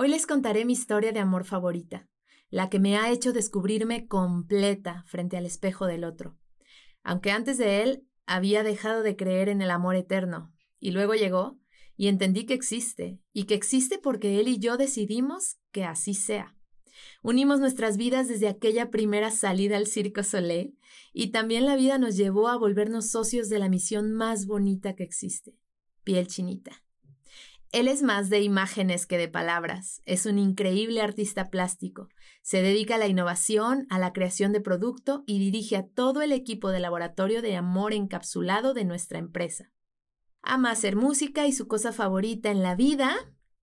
Hoy les contaré mi historia de amor favorita, la que me ha hecho descubrirme completa frente al espejo del otro. Aunque antes de él había dejado de creer en el amor eterno, y luego llegó y entendí que existe, y que existe porque él y yo decidimos que así sea. Unimos nuestras vidas desde aquella primera salida al Circo Soleil y también la vida nos llevó a volvernos socios de la misión más bonita que existe, piel chinita. Él es más de imágenes que de palabras. Es un increíble artista plástico. Se dedica a la innovación, a la creación de producto y dirige a todo el equipo de laboratorio de amor encapsulado de nuestra empresa. Ama hacer música y su cosa favorita en la vida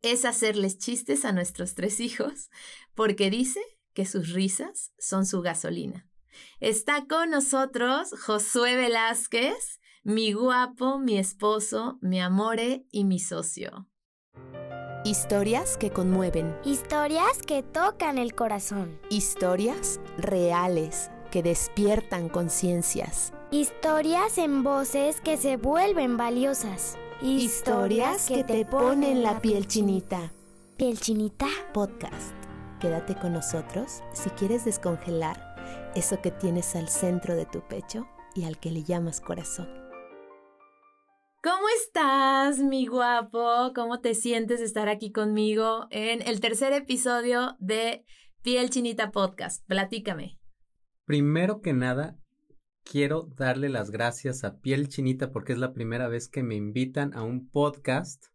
es hacerles chistes a nuestros tres hijos, porque dice que sus risas son su gasolina. Está con nosotros Josué Velázquez, mi guapo, mi esposo, mi amore y mi socio. Historias que conmueven. Historias que tocan el corazón. Historias reales que despiertan conciencias. Historias en voces que se vuelven valiosas. Historias que te ponen la piel chinita. Piel chinita. Podcast. Quédate con nosotros si quieres descongelar eso que tienes al centro de tu pecho y al que le llamas corazón. ¿Cómo estás, mi guapo? ¿Cómo te sientes de estar aquí conmigo en el tercer episodio de Piel Chinita Podcast? Platícame. Primero que nada, quiero darle las gracias a Piel Chinita porque es la primera vez que me invitan a un podcast.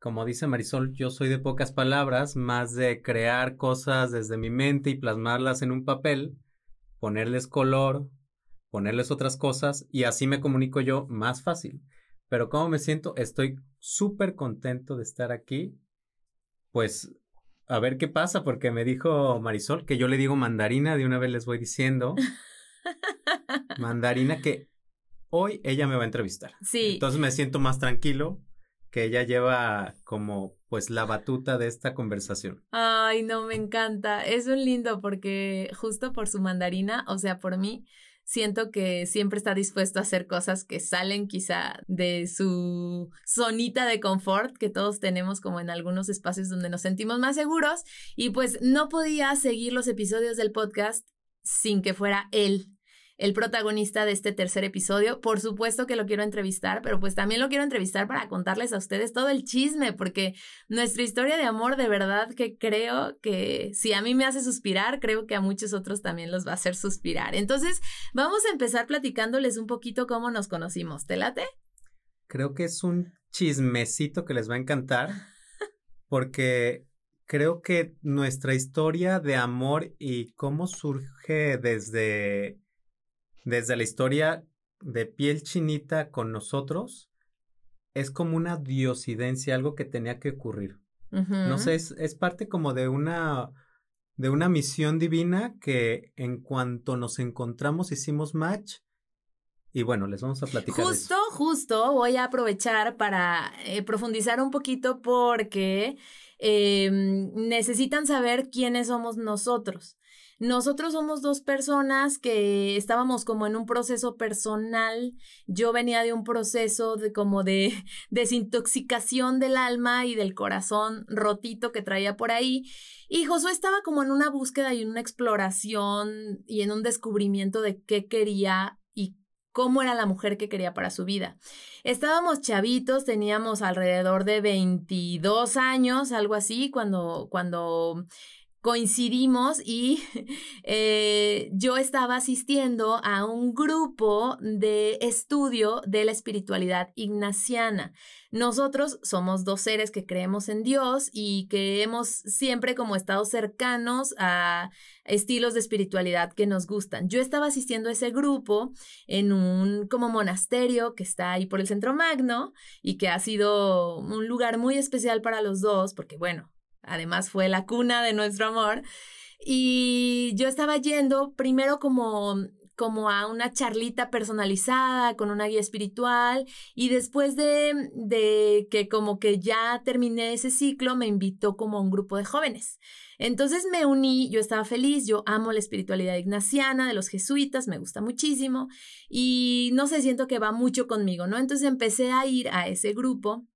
Como dice Marisol, yo soy de pocas palabras, más de crear cosas desde mi mente y plasmarlas en un papel, ponerles color, ponerles otras cosas y así me comunico yo más fácil. Pero ¿cómo me siento? Estoy súper contento de estar aquí. Pues a ver qué pasa, porque me dijo Marisol que yo le digo mandarina, de una vez les voy diciendo. mandarina que hoy ella me va a entrevistar. Sí. Entonces me siento más tranquilo que ella lleva como pues la batuta de esta conversación. Ay, no, me encanta. Es un lindo porque justo por su mandarina, o sea, por mí, siento que siempre está dispuesto a hacer cosas que salen quizá de su zonita de confort que todos tenemos como en algunos espacios donde nos sentimos más seguros. Y pues no podía seguir los episodios del podcast sin que fuera él el protagonista de este tercer episodio. Por supuesto que lo quiero entrevistar, pero pues también lo quiero entrevistar para contarles a ustedes todo el chisme, porque nuestra historia de amor de verdad que creo que si a mí me hace suspirar, creo que a muchos otros también los va a hacer suspirar. Entonces, vamos a empezar platicándoles un poquito cómo nos conocimos. ¿Te late? Creo que es un chismecito que les va a encantar, porque creo que nuestra historia de amor y cómo surge desde desde la historia de piel chinita con nosotros, es como una diosidencia, algo que tenía que ocurrir. No sé, es, es, parte como de una, de una misión divina que en cuanto nos encontramos hicimos match. Y bueno, les vamos a platicar. Justo, justo, voy a aprovechar para eh, profundizar un poquito porque em, necesitan saber quiénes somos nosotros. Nosotros somos dos personas que estábamos como en un proceso personal. Yo venía de un proceso de como de desintoxicación del alma y del corazón rotito que traía por ahí. Y Josué estaba como en una búsqueda y en una exploración y en un descubrimiento de qué quería y cómo era la mujer que quería para su vida. Estábamos chavitos, teníamos alrededor de 22 años, algo así, cuando, cuando coincidimos y eh, yo estaba asistiendo a un grupo de estudio de la espiritualidad ignaciana. Nosotros somos dos seres que creemos en Dios y que hemos siempre como estado cercanos a estilos de espiritualidad que nos gustan. Yo estaba asistiendo a ese grupo en un como monasterio que está ahí por el centro magno y que ha sido un lugar muy especial para los dos porque bueno, además fue la cuna de nuestro amor. Y yo estaba yendo primero como como a una charlita personalizada con una guía espiritual y después de, de que como que ya terminé ese ciclo me invitó como a un grupo de jóvenes. Entonces me uní, yo estaba feliz, yo amo la espiritualidad ignaciana de los jesuitas, me gusta muchísimo y no sé, siento que va mucho conmigo, ¿no? Entonces empecé a ir a ese grupo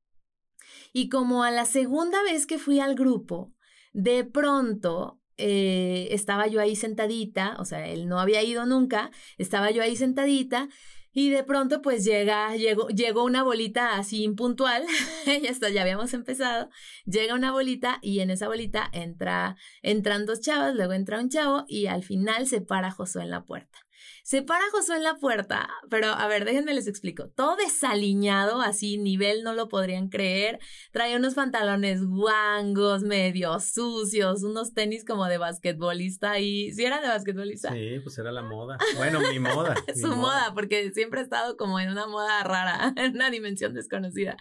Y como a la segunda vez que fui al grupo, de pronto eh, estaba yo ahí sentadita, o sea, él no había ido nunca, estaba yo ahí sentadita y de pronto pues llega, llegó, llegó una bolita así impuntual, ya está, ya habíamos empezado, llega una bolita y en esa bolita entra, entran dos chavas, luego entra un chavo y al final se para Josué en la puerta. Se para Josué en la puerta, pero a ver, déjenme les explico. Todo desaliñado, así, nivel no lo podrían creer. Traía unos pantalones guangos, medio sucios, unos tenis como de basquetbolista y ¿sí era de basquetbolista? Sí, pues era la moda. Bueno, mi moda. Su moda. porque siempre ha estado como en una moda rara, en una dimensión desconocida.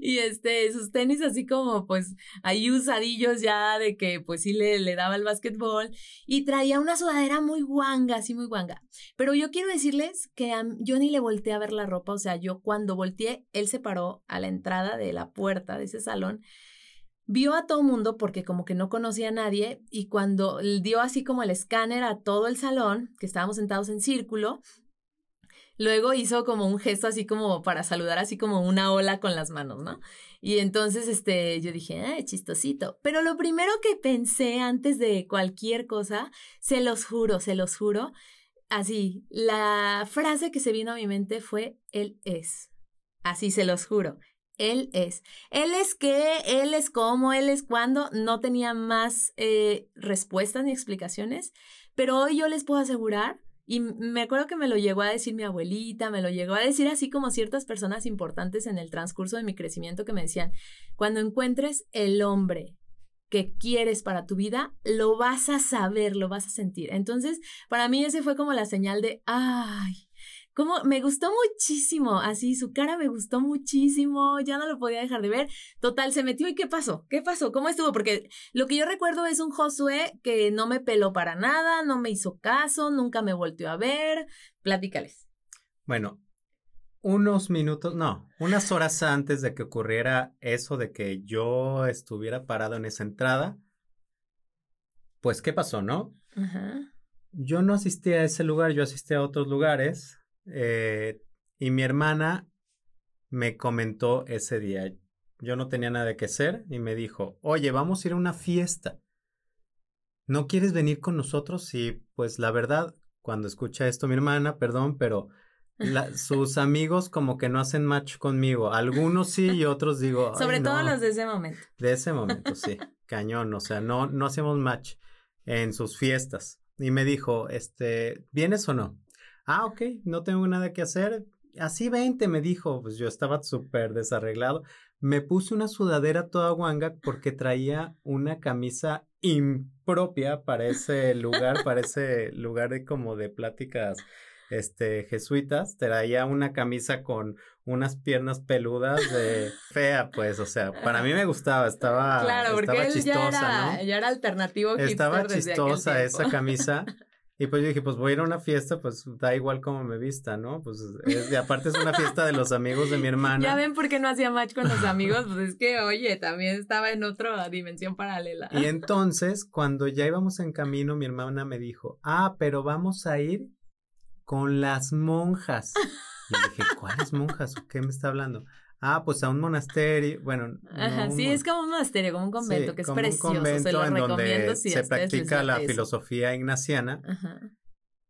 Y este, sus tenis así como pues ahí usadillos ya de que pues sí le, le daba el basquetbol y traía una sudadera muy guanga, así muy guanga. Pero yo quiero decirles que yo ni le volteé a ver la ropa, o sea, yo cuando volteé, él se paró a la entrada de la puerta de ese salón, vio a todo mundo porque como que no conocía a nadie y cuando dio así como el escáner a todo el salón, que estábamos sentados en círculo, luego hizo como un gesto así como para saludar así como una ola con las manos, ¿no? Y entonces, este, yo dije, ah, chistosito. Pero lo primero que pensé antes de cualquier cosa, se los juro, se los juro, así, la frase que se vino a mi mente fue, Él es. Así se los juro. Él es. Él es qué, él es cómo, él es cuándo. No tenía más eh, respuestas ni explicaciones, pero hoy yo les puedo asegurar, y me acuerdo que me lo llegó a decir mi abuelita, me lo llegó a decir así como ciertas personas importantes en el transcurso de mi crecimiento que me decían, cuando encuentres el hombre que quieres para tu vida, lo vas a saber, lo vas a sentir. Entonces, para mí ese fue como la señal de, ay, como me gustó muchísimo, así su cara me gustó muchísimo, ya no lo podía dejar de ver. Total, se metió y ¿qué pasó? ¿Qué pasó? ¿Cómo estuvo? Porque lo que yo recuerdo es un Josué que no me peló para nada, no me hizo caso, nunca me volteó a ver. Platícales. Bueno, unos minutos, no, unas horas antes de que ocurriera eso de que yo estuviera parado en esa entrada, pues, ¿qué pasó, no? Yo no asistí a ese lugar, yo asistí a otros lugares, eh, y mi hermana me comentó ese día, yo no tenía nada que hacer, y me dijo, oye, vamos a ir a una fiesta. ¿No quieres venir con nosotros? Y pues la verdad, cuando escucha esto mi hermana, perdón, pero sus amigos como que no hacen match conmigo. Algunos sí y otros digo. Sobre todo los de ese momento. De ese momento, sí. Cañón. O sea, no, no hacemos match en sus fiestas. Y me dijo, este, ¿vienes o no? Ah, ok, no tengo nada que hacer. Así vente, me dijo. Pues yo estaba súper desarreglado. Me puse una sudadera toda guanga porque traía una camisa impropia para ese lugar, para ese lugar de como de pláticas este, jesuitas, traía una camisa con unas piernas peludas de fea, pues, o sea, para mí me gustaba, estaba, claro, porque estaba chistosa, ya era, ya era alternativo Estaba chistosa esa camisa. Y pues yo dije, pues voy a ir a una fiesta, pues da igual cómo me vista, ¿no? Pues es, y aparte es una fiesta de los amigos de mi hermana. Ya ven por qué no hacía match con los amigos, pues es que, oye, también estaba en otra dimensión paralela. Y entonces, cuando ya íbamos en camino, mi hermana me dijo, ah, pero vamos a ir con las monjas. Y dije, ¿cuáles monjas? ¿Qué me está hablando? Ah, pues a un monasterio, bueno. Ajá, sí, es como un monasterio, como un convento, que es precioso, un convento se lo en donde se practica la filosofía ignaciana. Ajá.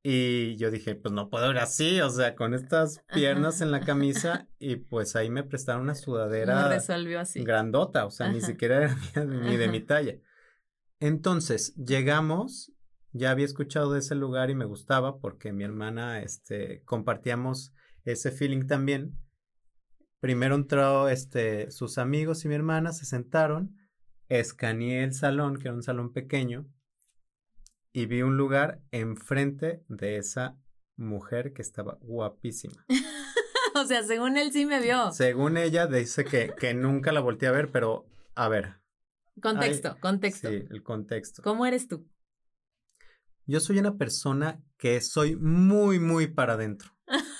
Y yo dije, pues no puedo ir así, o sea, con estas piernas en la camisa, y pues ahí me prestaron una sudadera resolvió así. grandota, o sea, ni siquiera era ni de mi talla. Entonces, llegamos ya había escuchado de ese lugar y me gustaba porque mi hermana, este, compartíamos ese feeling también. Primero entró, este, sus amigos y mi hermana se sentaron, escaneé el salón, que era un salón pequeño, y vi un lugar enfrente de esa mujer que estaba guapísima. o sea, según él sí me vio. Según ella dice que, que nunca la volteé a ver, pero a ver. Contexto, contexto. Sí, el contexto. ¿Cómo eres tú? Yo soy una persona que soy muy, muy para adentro.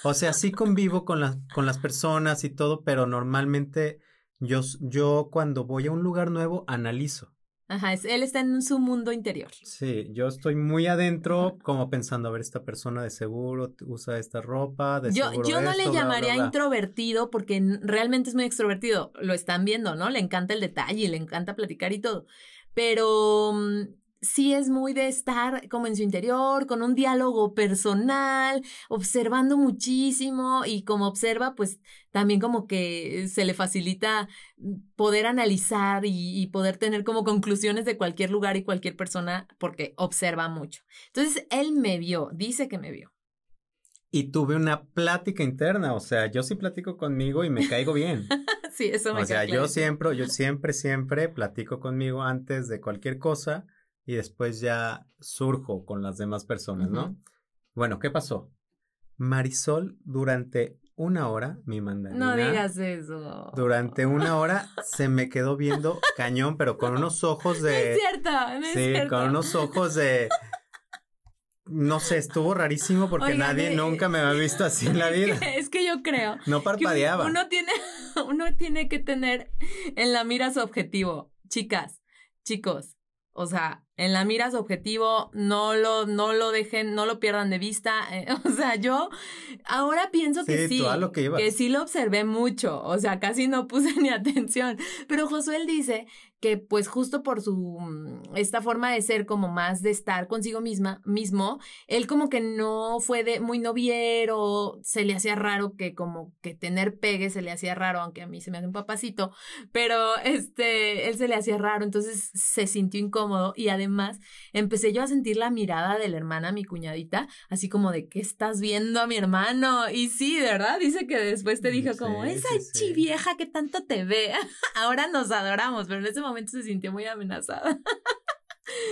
O sea, sí convivo con, las con las personas y todo, pero normalmente yo, yo cuando voy a un lugar nuevo analizo. Ajá, él está en su mundo interior. Sí, yo estoy muy adentro, como pensando, a ver, esta persona de seguro usa esta ropa, de yo, seguro Yo no le llamaría bla, introvertido porque realmente es muy extrovertido. Lo están viendo, ¿no? Le encanta el detalle, le encanta platicar y todo. Pero mm, sí es muy de estar como en su interior, con un diálogo personal, observando muchísimo y como observa, pues también como que se le facilita poder analizar y, poder tener como conclusiones de cualquier lugar y cualquier persona porque observa mucho. Entonces, él me vio, dice que me vio. Y tuve una plática interna, o sea, yo sí platico conmigo y me caigo bien. sí, eso me O sea, yo siempre, yo siempre, siempre platico conmigo antes de cualquier cosa y después ya surjo con las demás personas, ¿no? Bueno, ¿qué pasó? Marisol durante una hora, mi mandarina. No digas eso. Durante una hora se me quedó viendo cañón, pero con unos ojos de. es cierto, no es sí, con unos ojos de. No sé, estuvo rarísimo porque nadie nunca me había visto así en la vida. Es que yo creo. No parpadeaba. uno tiene, uno tiene que tener en la mira su objetivo. Chicas, chicos, o sea, en la mira su objetivo, no lo, no lo dejen, no lo pierdan de vista. Eh, o sea, yo ahora pienso que sí, que, que, sí lo observé mucho, o sea, casi no puse ni atención. Pero Josué dice que pues justo por su, mm, esta forma de ser como más de estar consigo misma, mismo, él como que no fue de muy noviero, se le hacía raro que como que tener pegue se le hacía raro, aunque a mí se me hace un papacito, pero este, él se le hacía raro, entonces se sintió incómodo y además empecé yo a sentir la mirada de la hermana, mi cuñadita, así como de, ¿qué estás viendo a mi hermano? Y sí, de verdad, dice que después te mm, dijo como, esa chi vieja que tanto te ve, ahora nos adoramos, pero en ese momento momento se sintió muy amenazada.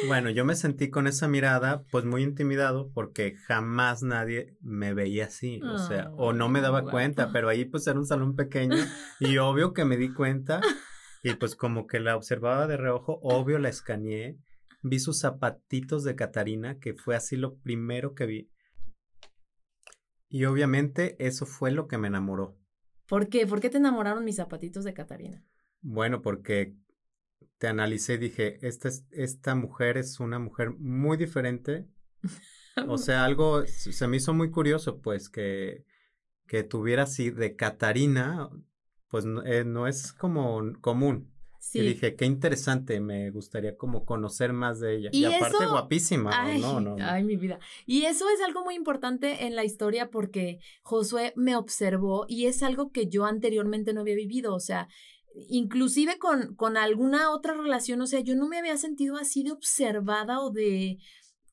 Bueno, yo me sentí con esa mirada, pues muy intimidado, porque jamás nadie me veía así, o sea, o no me daba cuenta, pero ahí pues era un salón pequeño y obvio que me di cuenta y pues como que la observaba de reojo, obvio la escaneé, vi sus zapatitos de Catarina, que fue así lo primero que vi. Y obviamente eso fue lo que me enamoró. ¿Por qué? ¿Por qué te enamoraron mis zapatitos de Catarina? Bueno, porque te analicé y dije, esta, esta mujer es una mujer muy diferente. o sea, algo se me hizo muy curioso, pues, que, que tuviera así de Catarina, pues no, eh, es como común. Sí. Y dije, qué interesante, me gustaría como conocer más de ella. Y, aparte guapísima, ay, no, no, Ay, mi vida. Y eso es algo muy importante en la historia porque Josué me observó y es algo que yo anteriormente no había vivido. O sea, inclusive con, con alguna otra relación, o sea, yo no me había sentido así de observada o de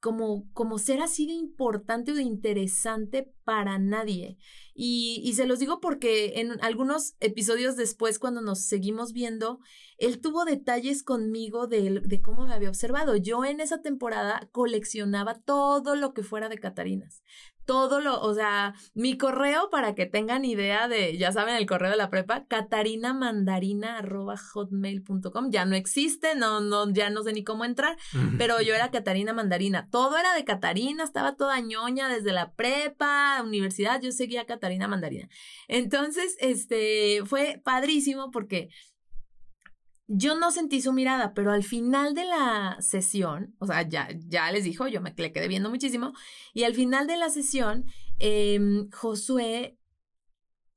como, como ser así de importante o de interesante para nadie. Y, y, se los digo porque en algunos episodios después, cuando nos seguimos viendo, él tuvo detalles conmigo de, de cómo me había observado. Yo en esa temporada coleccionaba todo lo que fuera de Catarinas todo lo, o sea, mi correo para que tengan idea de, ya saben, el correo de la prepa, catarinamandarina.hotmail.com, ya no existe, no, no, ya no sé ni cómo entrar, pero yo era Catarina Mandarina, todo era de Catarina, estaba toda ñoña desde la prepa, universidad, yo seguía Catarina Mandarina. Entonces, este, fue padrísimo porque yo no sentí su mirada, pero al final de la sesión, o sea, ya, ya les dijo, yo me le quedé viendo muchísimo, y al final de la sesión, em, Josué,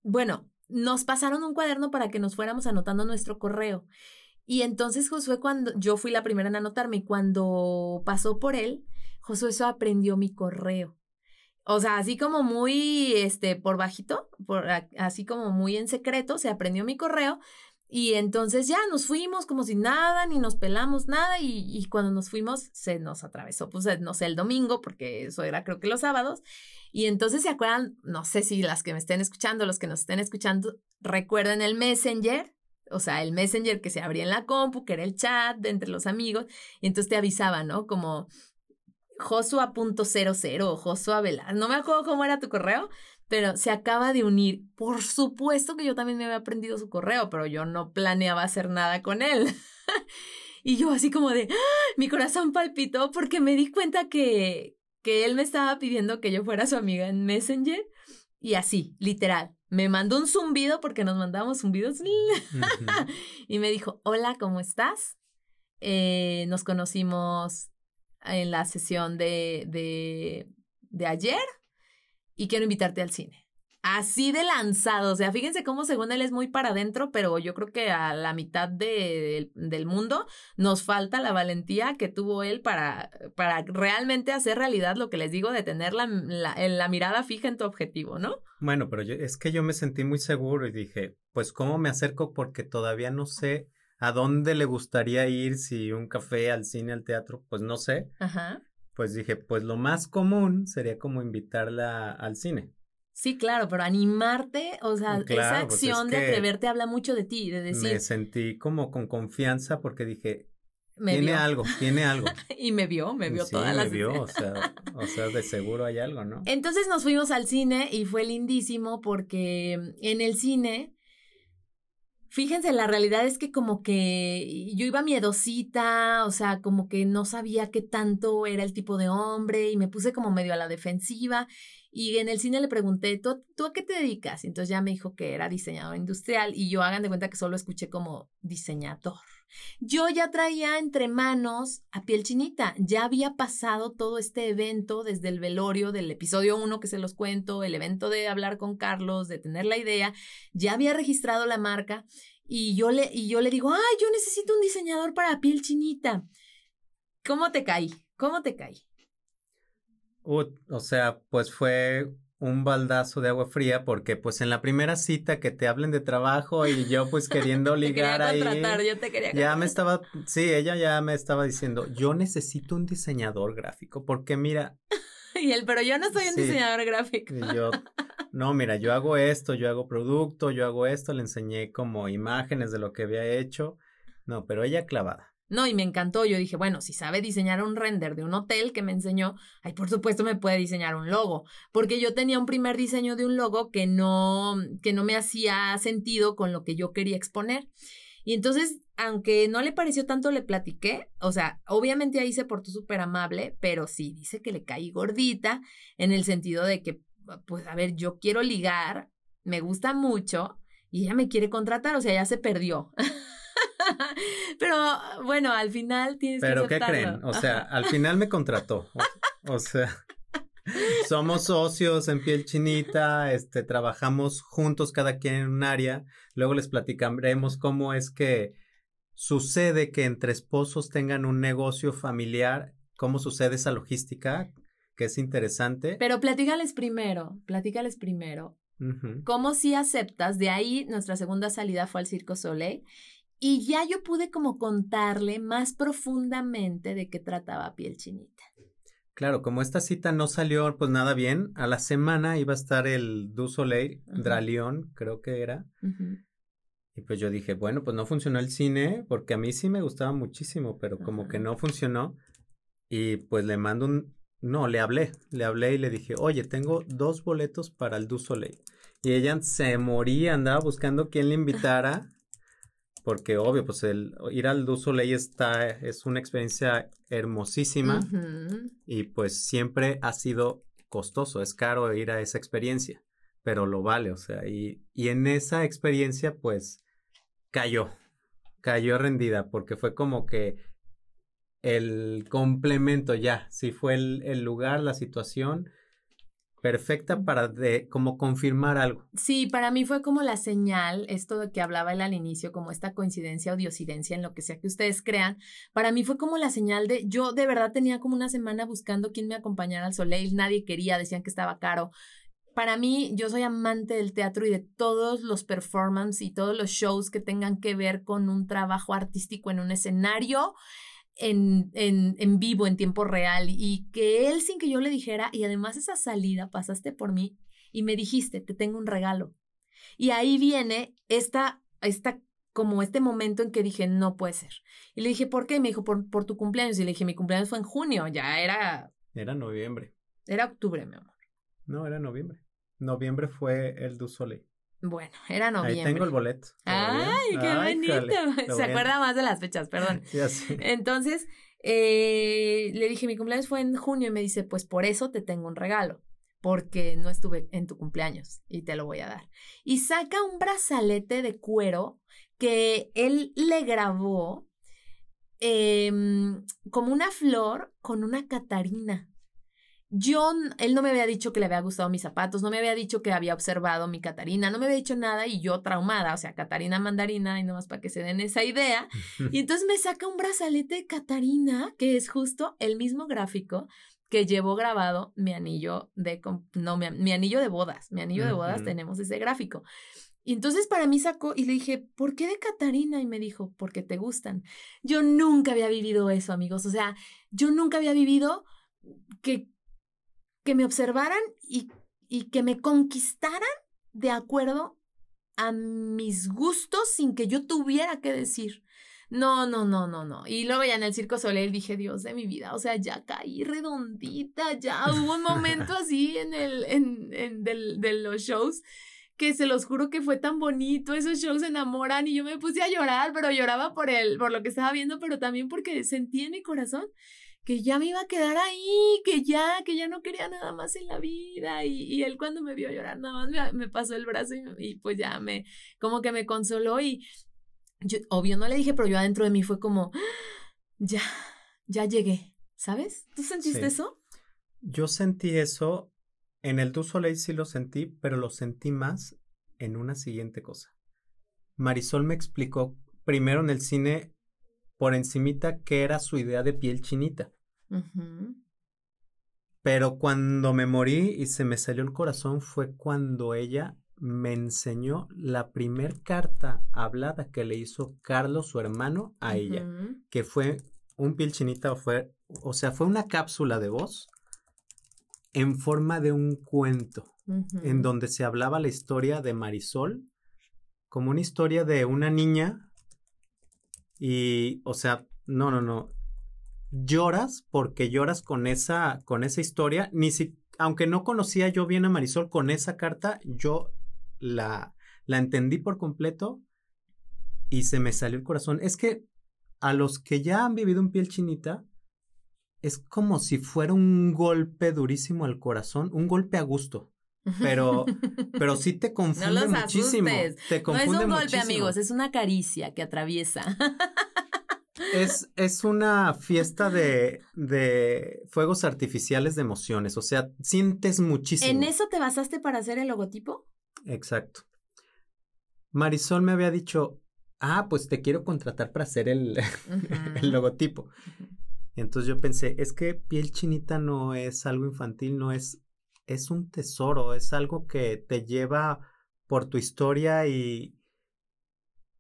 bueno, nos pasaron un cuaderno para que nos fuéramos anotando nuestro correo. Y entonces Josué, cuando yo fui la primera en anotarme, y cuando pasó por él, Josué eso aprendió mi correo. O sea, así como muy, este, por bajito, por, así como muy en secreto, se aprendió mi correo, y entonces ya nos fuimos como si nada, ni nos pelamos nada, y, cuando nos fuimos se nos atravesó, pues no sé, el domingo, porque eso era creo que los sábados, y entonces se acuerdan, no sé si las que me estén escuchando, los que nos estén escuchando, recuerden el Messenger, o sea, el Messenger que se abría en la compu, que era el chat de entre los amigos, y entonces te avisaba, ¿no? Como Joshua.00 o Joshua Velar, no me acuerdo cómo era tu correo, pero se acaba de unir. Por supuesto que yo también me había aprendido su correo, pero yo no planeaba hacer nada con él. y yo así como de, ¡Ah! mi corazón palpitó porque me di cuenta que, que él me estaba pidiendo que yo fuera su amiga en Messenger. Y así, literal, me mandó un zumbido porque nos mandábamos zumbidos. y me dijo, hola, ¿cómo estás? eh, nos conocimos en la sesión de, de, de ayer y quiero invitarte al cine. Así de lanzado, o sea, fíjense cómo según él es muy para adentro, pero yo creo que a la mitad de, del mundo nos falta la valentía que tuvo él para, para realmente hacer realidad lo que les digo de tener la, la, la mirada fija en tu objetivo, ¿no? Bueno, pero yo, es que yo me sentí muy seguro y dije, pues, ¿cómo me acerco? Porque todavía no sé a dónde le gustaría ir, si un café, al cine, al teatro, pues no sé. Ajá. Pues dije, pues lo más común sería como invitarla al cine. Sí, claro, pero animarte, o sea, claro, esa acción pues es de atreverte habla mucho de ti, de decir. Me sentí como con confianza porque dije, me tiene vio. algo, tiene algo. y me vio, me vio sí, todas me las vio, o sea, o sea, de seguro hay algo, ¿no? Entonces nos fuimos al cine y fue lindísimo porque en el cine Fíjense, la realidad es que como que yo iba miedosita, o sea, como que no sabía qué tanto era el tipo de hombre y me puse como medio a la defensiva y en el cine le pregunté, ¿tú, ¿tú a qué te dedicas? Y entonces ya me dijo que era diseñador industrial y yo hagan de cuenta que solo escuché como diseñador. Yo ya traía entre manos a piel chinita, ya había pasado todo este evento desde el velorio del episodio 1 que se los cuento, el evento de hablar con Carlos, de tener la idea, ya había registrado la marca y yo le, y yo le digo, ay, yo necesito un diseñador para piel chinita. ¿Cómo te caí? ¿Cómo te caí? O sea, pues fue un baldazo de agua fría porque pues en la primera cita que te hablen de trabajo y yo pues queriendo ligar te quería contratar, ahí yo te quería ya me estaba sí ella ya me estaba diciendo yo necesito un diseñador gráfico porque mira y él pero yo no soy un Sí. diseñador gráfico y yo no mira yo hago esto yo hago producto yo hago esto le enseñé como imágenes de lo que había hecho. No pero ella clavada No, y me encantó. Yo dije, bueno, si sabe diseñar un render de un hotel que me enseñó, ay, por supuesto me puede diseñar un logo. Porque yo tenía un primer diseño de un logo que no, que no me hacía sentido con lo que yo quería exponer. Y entonces, aunque no le pareció tanto, le platiqué. O sea, obviamente ahí se portó súper amable, pero sí, dice que le caí gordita en el sentido de que, pues, a ver, yo quiero ligar, me gusta mucho y ella me quiere contratar, o sea, ya se perdió. Pero bueno, al final tienes pero que qué aceptarlo. creen o sea al final me contrató o, o sea somos socios en piel chinita, este, trabajamos juntos cada quien en un área, luego les platicaremos cómo es que sucede que entre esposos tengan un negocio familiar, cómo sucede esa logística, que es interesante. Pero platícales primero, platícales primero. ¿Cómo si aceptas? De ahí nuestra segunda salida fue al Circo Soleil y ya yo pude como contarle más profundamente de qué trataba Piel Chinita. Claro, como esta cita no salió pues nada bien, a la semana iba a estar el Du Soleil, Ujú. Dralión, creo que era. Y pues yo dije, bueno, pues no funcionó el cine, porque a mí sí me gustaba muchísimo, pero como que no funcionó. Y pues le mando un, no, le hablé, le hablé y le dije, oye, tengo dos boletos para el Du Soleil. Y ella se moría, andaba buscando quién le invitara, porque obvio, pues el ir al Soleil está, es una experiencia hermosísima y pues siempre ha sido costoso, es caro ir a esa experiencia, pero lo vale, o sea, y, y en esa experiencia pues cayó, cayó rendida, porque fue como que el complemento ya, sí fue el, el lugar, la situación perfecta para de como confirmar algo. Sí, para mí fue como la señal, esto de que hablaba él al inicio, como esta coincidencia o diosidencia en lo que sea que ustedes crean, para mí fue como la señal de, yo de verdad tenía como una semana buscando quién me acompañara al Soleil, nadie quería, decían que estaba caro. Para mí, yo soy amante del teatro y de todos los performances y todos los shows que tengan que ver con un trabajo artístico en un escenario, en, en, en vivo, en tiempo real, y que él sin que yo le dijera, y además esa salida pasaste por mí y me dijiste, te tengo un regalo. Y ahí viene esta, esta, como este momento en que dije, no puede ser. Y le dije, ¿por qué? Me dijo, por, por tu cumpleaños. Y le dije, mi cumpleaños fue en junio, ya era, Era noviembre. era octubre, mi amor. No, era noviembre. Noviembre fue el Du Soleil. Bueno, era noviembre. Ahí tengo el boleto. Ay, qué Ay, bonito. jale, Se acuerda más de las fechas, perdón. Ya sé. Entonces, eh, le dije, mi cumpleaños fue en junio y me dice, pues por eso te tengo un regalo, porque no estuve en tu cumpleaños y te lo voy a dar. Y saca un brazalete de cuero que él le grabó em, como una flor con una catarina. Yo, él no me había dicho que le había gustado mis zapatos, no me había dicho que había observado mi Catarina, no me había dicho nada y yo traumada, o sea, Catarina mandarina y nomás para que se den esa idea. Y entonces me saca un brazalete de Catarina, que es justo el mismo gráfico que llevó grabado mi anillo de, no, mi, anillo de bodas, mi anillo de bodas tenemos ese gráfico. Y entonces para mí sacó y le dije, ¿por qué de Catarina? Y me dijo, porque te gustan. Yo nunca había vivido eso, amigos. O sea, yo nunca había vivido que que me observaran y, y que me conquistaran de acuerdo a mis gustos sin que yo tuviera que decir. No, no, no, no, no. Y luego ya en el Circo Soleil dije, Dios de mi vida, o sea, ya caí redondita, ya hubo un momento así en el, en, en del, de los shows que se los juro que fue tan bonito, esos shows se enamoran y yo me puse a llorar, pero lloraba por él, por lo que estaba viendo, pero también porque sentí en mi corazón que ya me iba a quedar ahí, que ya, que ya no quería nada más en la vida. Y, él cuando me vio llorar, nada más me, pasó el brazo y, pues ya me, como que me consoló y yo, obvio no le dije, pero yo adentro de mí fue como, ya, ya llegué, ¿sabes? ¿Tú sentiste eso? Yo sentí eso, en el Du Soleil sí lo sentí, pero lo sentí más en una siguiente cosa. Marisol me explicó primero en el cine por encimita qué era su idea de piel chinita. Pero cuando me morí y se me salió el corazón fue cuando ella me enseñó la primer carta hablada que le hizo Carlos, su hermano, a ella, que fue un piel chinita, o, fue, o sea, fue una cápsula de voz en forma de un cuento, en donde se hablaba la historia de Marisol, como una historia de una niña, y, o sea, no, no, no, lloras porque lloras con esa, con esa historia, ni si, aunque no conocía yo bien a Marisol, con esa carta yo la, la entendí por completo y se me salió el corazón. Es que a los que ya han vivido un piel chinita, es como si fuera un golpe durísimo al corazón, un golpe a gusto. Pero, pero sí te confunde muchísimo. Te confunde no es un golpe, amigos, es una caricia que atraviesa. Es, es una fiesta de, de fuegos artificiales de emociones, o sea, sientes muchísimo. ¿En eso te basaste para hacer el logotipo? Exacto. Marisol me había dicho, ah, pues te quiero contratar para hacer el, el logotipo. entonces yo pensé, es que piel chinita no es algo infantil, no es, es un tesoro, es algo que te lleva por tu historia y,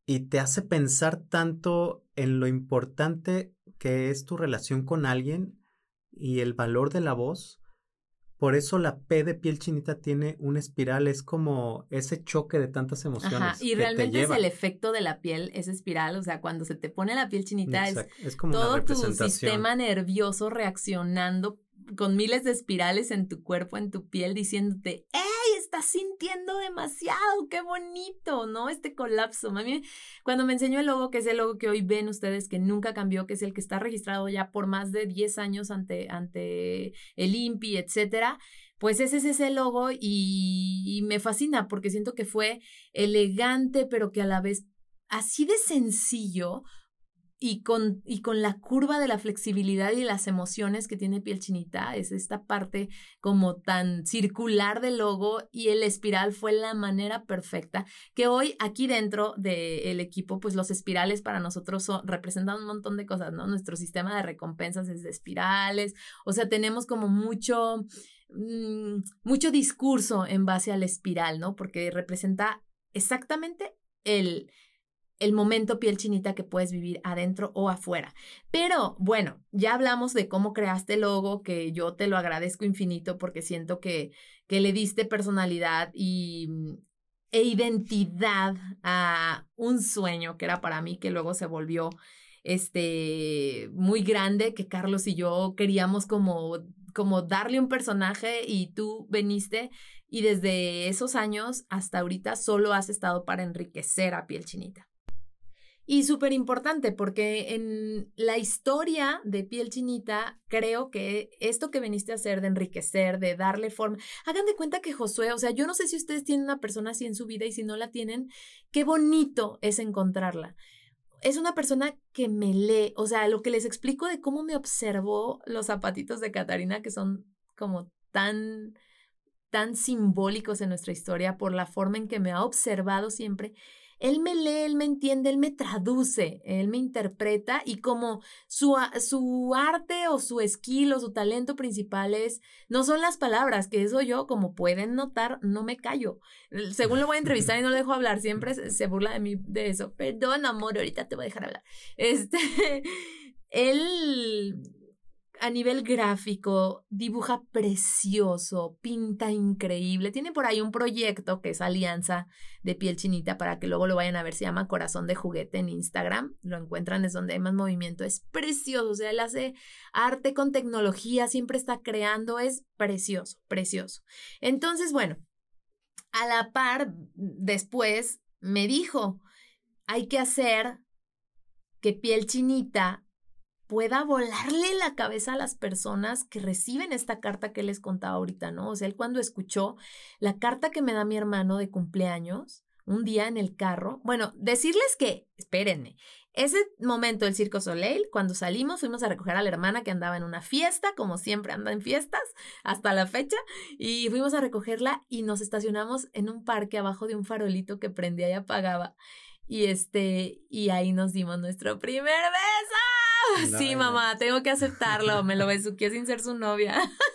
y te hace pensar tanto en lo importante que es tu relación con alguien y el valor de la voz. Por eso la P de piel chinita tiene una espiral, es como ese choque de tantas emociones. Ajá, y realmente es el efecto de la piel, esa espiral, o sea, cuando se te pone la piel chinita es, como todo tu sistema nervioso reaccionando con miles de espirales en tu cuerpo, en tu piel, diciéndote, ¡Ey! Estás sintiendo demasiado, qué bonito, ¿no? Este colapso. A cuando me enseñó el logo, que es el logo que hoy ven ustedes, que nunca cambió, que es el que está registrado ya por más de 10 años ante, ante el INPI, etcétera, pues ese es ese logo y me fascina porque siento que fue elegante, pero que a la vez así de sencillo, y con, y con la curva de la flexibilidad y las emociones que tiene piel chinita, es esta parte como tan circular del logo y el espiral fue la manera perfecta que hoy aquí dentro del equipo, pues los espirales para nosotros son, representan un montón de cosas, ¿no? Nuestro sistema de recompensas es de espirales, o sea, tenemos como mucho, mm, mucho discurso en base al espiral, ¿no? Porque representa exactamente el, el momento piel chinita que puedes vivir adentro o afuera. Pero bueno, ya hablamos de cómo creaste el logo, que yo te lo agradezco infinito porque siento que, que le diste personalidad y, mm, e identidad a un sueño que era para mí, que luego se volvió este muy grande, que Carlos y yo queríamos como, como darle un personaje y tú veniste y desde esos años hasta ahorita solo has estado para enriquecer a piel chinita. Y súper importante porque en la historia de piel chinita, creo que esto que veniste a hacer de enriquecer, de darle forma, hagan de cuenta que Josué, o sea, yo no sé si ustedes tienen una persona así en su vida y si no la tienen, qué bonito es encontrarla. es una persona que me lee, o sea, lo que les explico de cómo me observó los zapatitos de Catarina, que son como tan, tan simbólicos en nuestra historia por la forma en que me ha observado siempre, él me lee, él me entiende, él me traduce, él me interpreta y como su, su arte o su skill o su talento principal es, no son las palabras, que eso yo, como pueden notar, no me callo. Según lo voy a entrevistar y no lo dejo hablar, siempre se, se burla de mí de eso. Perdón, amor, ahorita te voy a dejar hablar. Este, él a nivel gráfico, dibuja precioso, pinta increíble. Tiene por ahí un proyecto que es Alianza de Piel Chinita para que luego lo vayan a ver. Se llama Corazón de Juguete en Instagram. Lo encuentran, es donde hay más movimiento. Es precioso. O sea, él hace arte con tecnología, siempre está creando. Es precioso, precioso. Entonces, bueno, a la par, después me dijo, hay que hacer que Piel Chinita pueda volarle la cabeza a las personas que reciben esta carta que les contaba ahorita, ¿no? O sea, él cuando escuchó la carta que me da mi hermano de cumpleaños, un día en el carro, bueno, decirles que, espérenme, ese momento del Circo Soleil, cuando salimos, fuimos a recoger a la hermana que andaba en una fiesta, como siempre anda en fiestas, hasta la fecha, y fuimos a recogerla y nos estacionamos en un parque abajo de un farolito que prendía y apagaba. Y este, y ahí nos dimos nuestro primer beso sí, mamá, tengo que aceptarlo. Me lo besuqué sin ser su novia.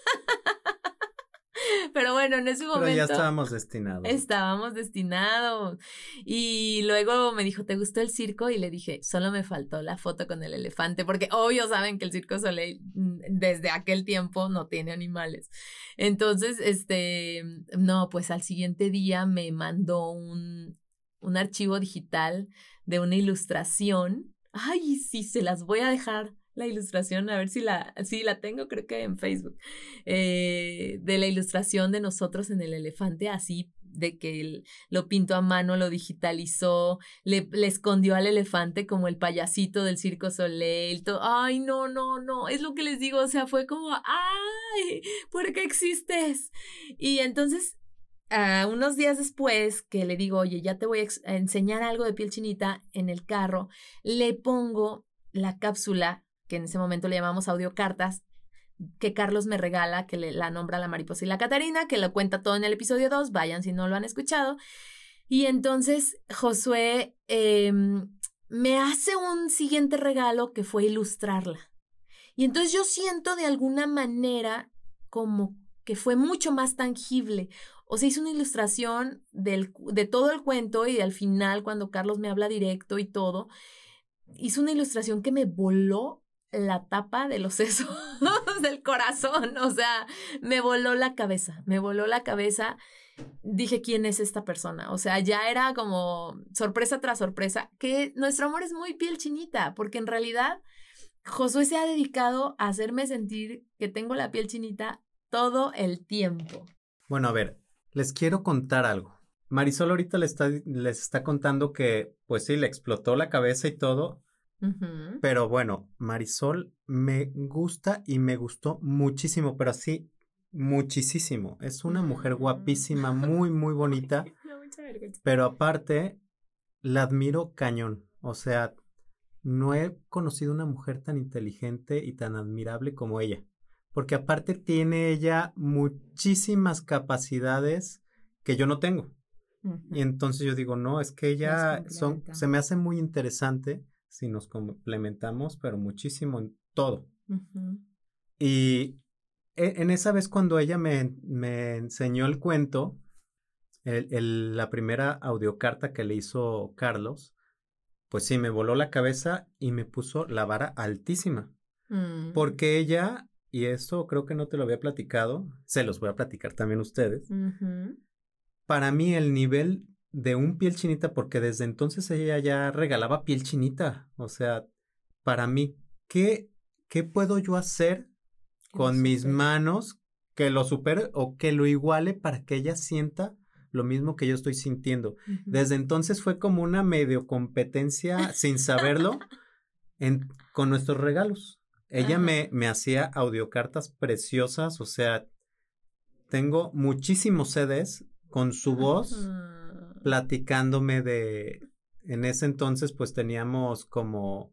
Pero bueno, en ese momento. Pero ya estábamos destinados. Estábamos destinados. Y luego me dijo, ¿te gustó el circo? Y le dije, solo me faltó la foto con el elefante, porque obvio saben que el Circo Soleil mm, desde aquel tiempo no tiene animales. Entonces, este, no, pues al siguiente día me mandó un, un archivo digital de una ilustración Ay, sí, se las voy a dejar la ilustración, a ver si la, si la tengo, creo que en Facebook, eh, de la ilustración de nosotros en el elefante, así de que lo pintó a mano, lo digitalizó, le, escondió al elefante como el payasito del Circo Soleil, ay, no, no, no, es lo que les digo, o sea, fue como, ay, ¿por qué existes? Y entonces unos días después que le digo, oye, ya te voy a, enseñar algo de piel chinita en el carro, le pongo la cápsula, que en ese momento le llamamos audiocartas, que Carlos me regala, que le, la nombra la mariposa y la Catarina, que lo cuenta todo en el episodio 2, vayan si no lo han escuchado. Y entonces Josué em, me hace un siguiente regalo que fue ilustrarla. Y entonces yo siento de alguna manera como que fue mucho más tangible. O sea, hizo una ilustración del, de todo el cuento y al final, cuando Carlos me habla directo y todo, hizo una ilustración que me voló la tapa de los sesos del corazón. O sea, me voló la cabeza, me voló la cabeza. Dije, ¿quién es esta persona? O sea, ya era como sorpresa tras sorpresa, que nuestro amor es muy piel chinita, porque en realidad Josué se ha dedicado a hacerme sentir que tengo la piel chinita todo el tiempo. Bueno, a ver, les quiero contar algo. Marisol ahorita les está, les está contando que, pues sí, le explotó la cabeza y todo. Pero bueno, Marisol me gusta y me gustó muchísimo, pero así, muchísimo. Es una mujer guapísima, muy, muy bonita. pero aparte, la admiro cañón. O sea, no he conocido una mujer tan inteligente y tan admirable como ella porque aparte tiene ella muchísimas capacidades que yo no tengo. Y entonces yo digo, no, es que ella son, se me hace muy interesante si nos complementamos, pero muchísimo en todo. Y e, en esa vez cuando ella me, me enseñó el cuento, el, la primera audiocarta que le hizo Carlos, pues sí, me voló la cabeza y me puso la vara altísima. Mm. Porque ella y esto creo que no te lo había platicado, se los voy a platicar también ustedes. Para mí el nivel de un piel chinita, porque desde entonces ella ya regalaba piel chinita, o sea, para mí, ¿qué, qué puedo yo hacer con mis manos que lo supere o que lo iguale para que ella sienta lo mismo que yo estoy sintiendo? Desde entonces fue como una medio competencia sin saberlo en, con nuestros regalos. Ella me, me hacía audiocartas preciosas, o sea, tengo muchísimos CDs con su voz platicándome de en ese entonces pues teníamos como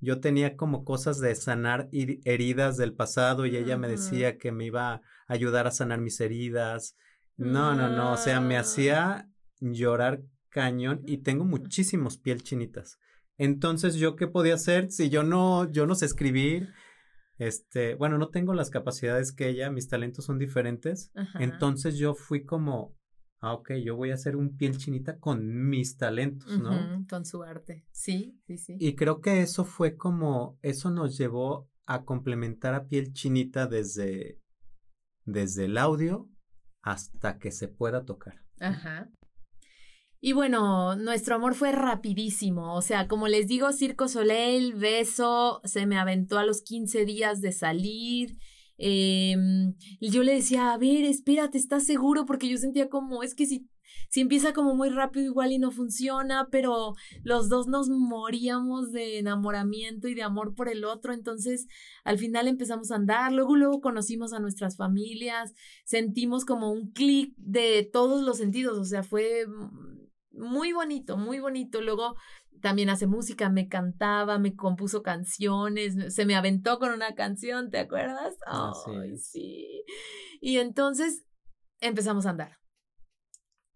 yo tenía como cosas de sanar heridas del pasado y ella me decía que me iba a ayudar a sanar mis heridas. No, no, no, o sea, me hacía llorar cañón y tengo muchísimos piel chinitas. Entonces, ¿yo qué podía hacer si yo no, yo no sé escribir? Este, bueno, no tengo las capacidades que ella, mis talentos son diferentes. Entonces yo fui como, ah, ok, yo voy a hacer un piel chinita con mis talentos, ¿no? con su arte, sí, sí, sí. Y creo que eso fue como, eso nos llevó a complementar a piel chinita desde, desde el audio hasta que se pueda tocar. Ajá. Y bueno, nuestro amor fue rapidísimo. O sea, como les digo, Circo Soleil, beso, se me aventó a los 15 días de salir. Em, y yo le decía, a ver, espérate, ¿estás seguro? Porque yo sentía como, es que si, si empieza como muy rápido igual y no funciona, pero los dos nos moríamos de enamoramiento y de amor por el otro, entonces al final empezamos a andar, luego luego conocimos a nuestras familias, sentimos como un clic de todos los sentidos, o sea, fue muy bonito, muy bonito. Luego también hace música, me cantaba, me compuso canciones, se me aventó con una canción, ¿te acuerdas? Ay, sí. Y entonces empezamos a andar.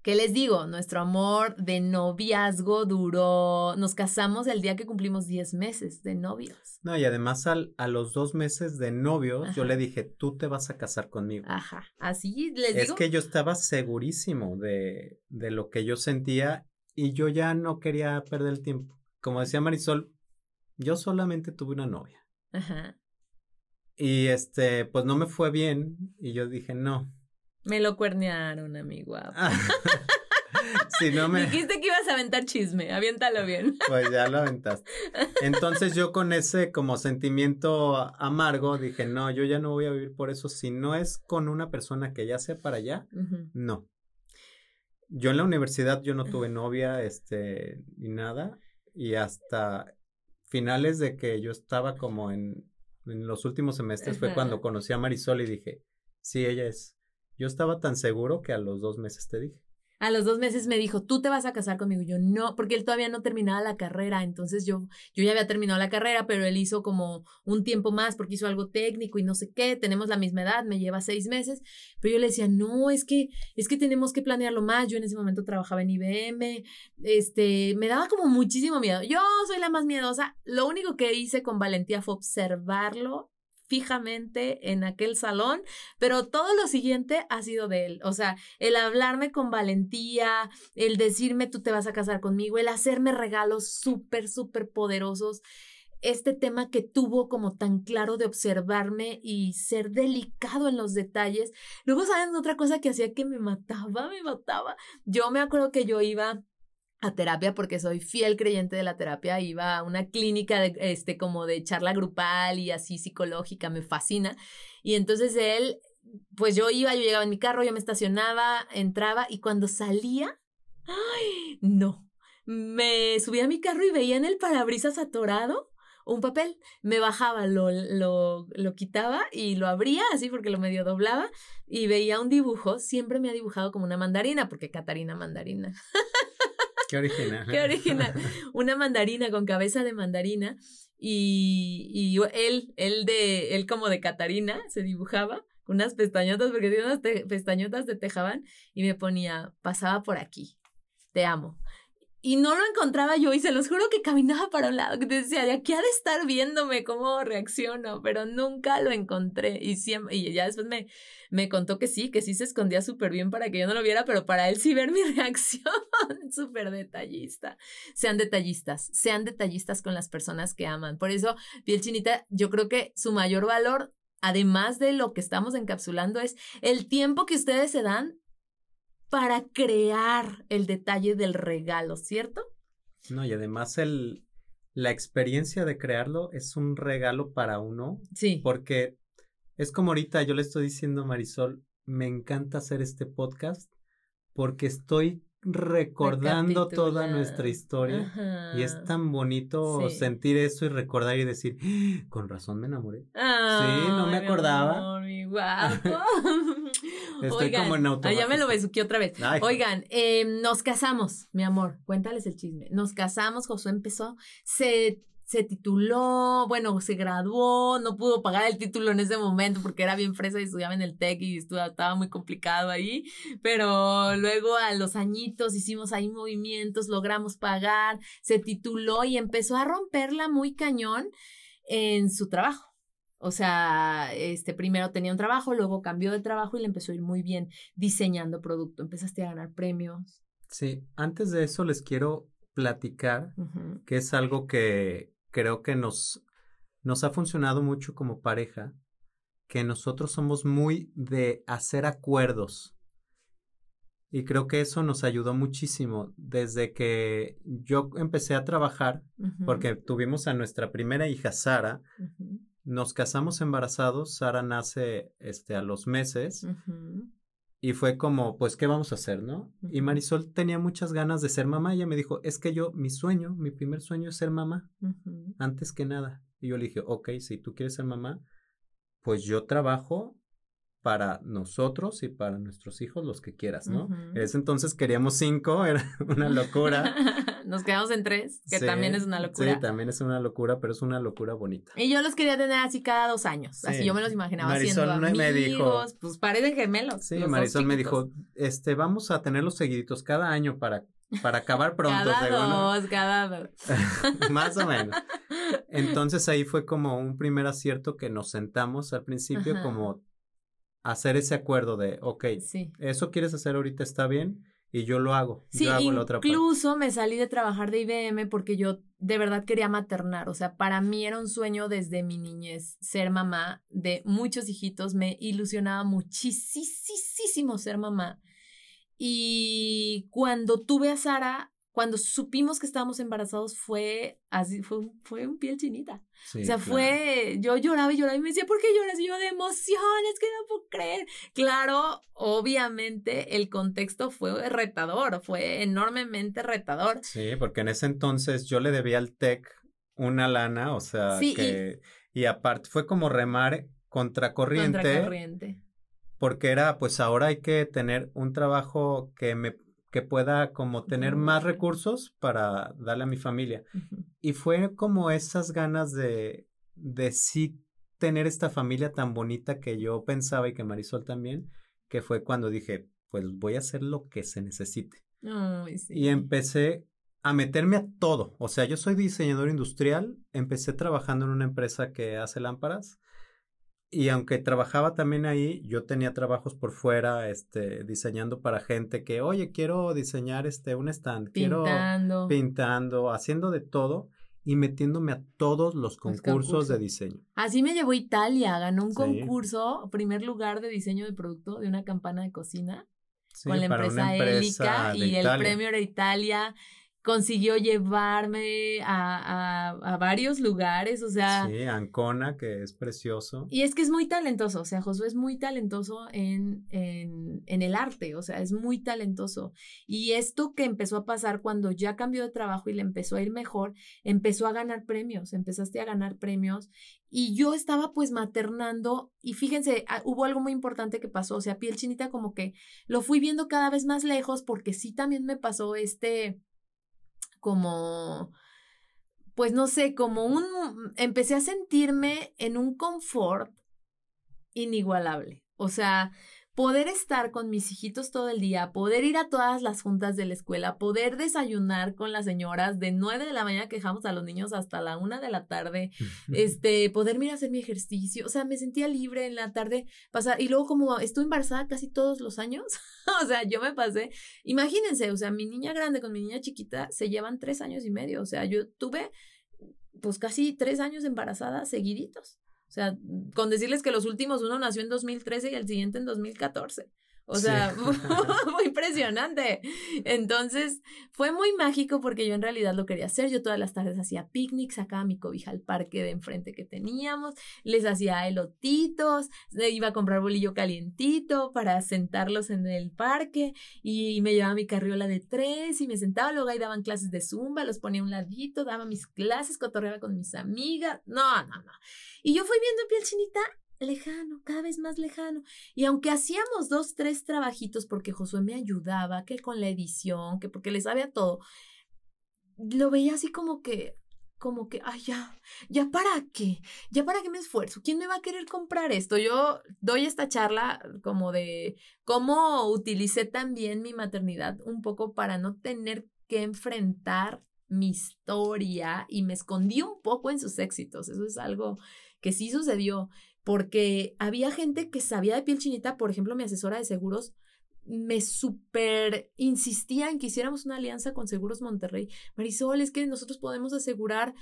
¿Qué les digo? Nuestro amor de noviazgo duró, nos casamos el día que cumplimos 10 meses de novios. No, y además al, a los dos meses de novios, yo le dije, tú te vas a casar conmigo. Ajá, así les digo. Es que yo estaba segurísimo de, de lo que yo sentía y yo ya no quería perder el tiempo. Como decía Marisol, yo solamente tuve una novia. Ajá. Y este, pues no me fue bien y yo dije, no, me lo cuernearon, amigo. si no me... Dijiste que ibas a aventar chisme, aviéntalo bien. Pues ya lo aventaste. Entonces yo con ese como sentimiento amargo dije, no, yo ya no voy a vivir por eso. Si no es con una persona que ya sea para allá, no. Yo en la universidad yo no tuve novia, este, ni nada. Y hasta finales de que yo estaba como en, en los últimos semestres fue cuando conocí a Marisol y dije, sí, ella es. Yo estaba tan seguro que a los dos meses te dije. A los dos meses me dijo, tú te vas a casar conmigo. Yo no, porque él todavía no terminaba la carrera. Entonces yo, yo ya había terminado la carrera, pero él hizo como un tiempo más porque hizo algo técnico y no sé qué. Tenemos la misma edad, me lleva seis meses. Pero yo le decía, no, es que, es que tenemos que planearlo más. Yo en ese momento trabajaba en IBM. Este, me daba como muchísimo miedo. Yo soy la más miedosa. Lo único que hice con valentía fue observarlo fijamente en aquel salón, pero todo lo siguiente ha sido de él. O sea, el hablarme con valentía, el decirme tú te vas a casar conmigo, el hacerme regalos súper, súper poderosos. Este tema que tuvo como tan claro de observarme y ser delicado en los detalles. Luego, ¿saben? Otra cosa que hacía que me mataba, me mataba. Yo me acuerdo que yo iba a terapia porque soy fiel creyente de la terapia, iba a una clínica de, este, como de charla grupal y así psicológica, me fascina. Y entonces él, pues yo iba, yo llegaba en mi carro, yo me estacionaba, entraba y cuando salía, ¡ay! No, me subía a mi carro y veía en el parabrisas atorado un papel, me bajaba, lo, lo, lo quitaba y lo abría así porque lo medio doblaba y veía un dibujo, siempre me ha dibujado como una mandarina, porque Catarina mandarina. Qué original. Qué original. Una mandarina con cabeza de mandarina y, y él, él de, él como de Catarina se dibujaba unas pestañotas porque tiene unas pestañotas de tejaban y me ponía, pasaba por aquí, te amo y no lo encontraba yo y se los juro que caminaba para un lado, que decía, de aquí ha de estar viéndome cómo reacciono, pero nunca lo encontré y siempre, y ya después me, me contó que sí, que sí se escondía súper bien para que yo no lo viera, pero para él sí ver mi reacción, súper detallista. Sean detallistas, sean detallistas con las personas que aman. Por eso, piel chinita, yo creo que su mayor valor además de lo que estamos encapsulando, es el tiempo que ustedes se dan para crear el detalle del regalo, ¿cierto? No, y además el, la experiencia de crearlo es un regalo para uno. Sí. Porque es como ahorita yo le estoy diciendo a Marisol, me encanta hacer este podcast porque estoy recordando toda nuestra historia y es tan bonito sentir eso y recordar y decir, ¡Ah! con razón me enamoré. sí, no me acordaba. Estoy como en automático. ya me lo besuqué otra vez. Oigan, eh, nos casamos, mi amor. Cuéntales el chisme. Nos casamos, Josué empezó, se se tituló, bueno, se graduó, no pudo pagar el título en ese momento porque era bien fresa y estudiaba en el TEC y estaba muy complicado ahí, pero luego a los añitos hicimos ahí movimientos, logramos pagar, se tituló y empezó a romperla muy cañón en su trabajo. O sea, este primero tenía un trabajo, luego cambió de trabajo y le empezó a ir muy bien diseñando producto. Empezaste a ganar premios. Sí, antes de eso les quiero platicar, que es algo que creo que nos, nos ha funcionado mucho como pareja, que nosotros somos muy de hacer acuerdos. Y creo que eso nos ayudó muchísimo desde que yo empecé a trabajar, porque tuvimos a nuestra primera hija, Sara. Nos casamos embarazados, Sara nace este, a los meses. Y fue como, pues, ¿qué vamos a hacer, no? Y Marisol tenía muchas ganas de ser mamá. Ella me dijo, es que yo, mi sueño, mi primer sueño es ser mamá, antes que nada. Y yo le dije, ok, si tú quieres ser mamá, pues yo trabajo para nosotros y para nuestros hijos los que quieras, ¿no? En ese entonces queríamos cinco, era una locura. Nos quedamos en tres, que también es una locura. Sí, también es una locura, pero es una locura bonita. Y yo los quería tener así cada dos años, así yo me los imaginaba Marisol siendo amigos, me dijo, pues parecen gemelos. Sí, Marisol me dijo, este, vamos a tenerlos seguiditos cada año para para acabar pronto. cada dos, cada dos. Más o menos. Entonces ahí fue como un primer acierto que nos sentamos al principio como hacer ese acuerdo de, ok, eso quieres hacer ahorita está bien y yo lo hago. Sí, yo hago la otra incluso me salí de trabajar de IBM porque yo de verdad quería maternar, o sea, para mí era un sueño desde mi niñez ser mamá de muchos hijitos, me ilusionaba muchísimo ser mamá. Y cuando tuve a Sara, cuando supimos que estábamos embarazados fue así, fue, fue un piel chinita. o sea, fue, yo lloraba y lloraba y me decía, ¿por qué lloras? Y yo de emociones, que no puedo creer. Claro, obviamente el contexto fue retador, fue enormemente retador. Sí, porque en ese entonces yo le debía al TEC una lana, o sea, que, y, y aparte fue como remar contracorriente. Contracorriente. Porque era, pues ahora hay que tener un trabajo que me que pueda como tener más recursos para darle a mi familia. Y fue como esas ganas de, de sí tener esta familia tan bonita que yo pensaba y que Marisol también, que fue cuando dije, pues voy a hacer lo que se necesite. Y empecé a meterme a todo. O sea, yo soy diseñador industrial, empecé trabajando en una empresa que hace lámparas y aunque trabajaba también ahí, yo tenía trabajos por fuera, este, diseñando para gente que, oye, quiero diseñar este, un stand, pintando. quiero pintando, haciendo de todo y metiéndome a todos los concursos, de diseño. Así me llevó Italia, ganó un concurso, primer lugar de diseño de producto de una campana de cocina con la empresa, Elica y el premio era Italia consiguió llevarme a, a, varios lugares, o sea. Sí, Ancona, que es precioso. Y es que es muy talentoso, o sea, Josué es muy talentoso en, en, en el arte, o sea, es muy talentoso. Y esto que empezó a pasar cuando ya cambió de trabajo y le empezó a ir mejor, empezó a ganar premios, empezaste a ganar premios. Y yo estaba pues maternando y fíjense, ah, hubo algo muy importante que pasó, o sea, piel chinita como que lo fui viendo cada vez más lejos porque sí también me pasó este como, pues no sé, como un, empecé a sentirme en un confort inigualable. O sea, poder estar con mis hijitos todo el día, poder ir a todas las juntas de la escuela, poder desayunar con las señoras de nueve de la mañana que dejamos a los niños hasta la una de la tarde, este, poder ir a hacer mi ejercicio, o sea, me sentía libre en la tarde, pasar, y luego como estuve embarazada casi todos los años, o sea, yo me pasé, imagínense, o sea, mi niña grande con mi niña chiquita se llevan tres años y medio, o sea, yo tuve pues casi tres años embarazada seguiditos. O sea, con decirles que los últimos uno nació en 2013 y el siguiente en 2014. O sea, muy impresionante. Entonces, fue muy mágico porque yo en realidad lo quería hacer. Yo todas las tardes hacía picnic, sacaba mi cobija al parque de enfrente que teníamos, les hacía elotitos, iba a comprar bolillo calientito para sentarlos en el parque y me llevaba mi carriola de tres y me sentaba, luego ahí daban clases de zumba, los ponía a un ladito, daba mis clases, cotorreaba con mis amigas. No, no, no. Y yo fui viendo piel chinita lejano, cada vez más lejano. Y aunque hacíamos dos, tres trabajitos porque Josué me ayudaba, que con la edición, que porque le sabía todo, lo veía así como que, como que, ay, ya, ya para qué, ya para qué me esfuerzo, ¿quién me va a querer comprar esto? Yo doy esta charla como de cómo utilicé también mi maternidad un poco para no tener que enfrentar mi historia y me escondí un poco en sus éxitos. Eso es algo que sí sucedió porque había gente que sabía de piel chinita, por ejemplo, mi asesora de seguros me súper insistía en que hiciéramos una alianza con Seguros Monterrey. Marisol, es que nosotros podemos asegurar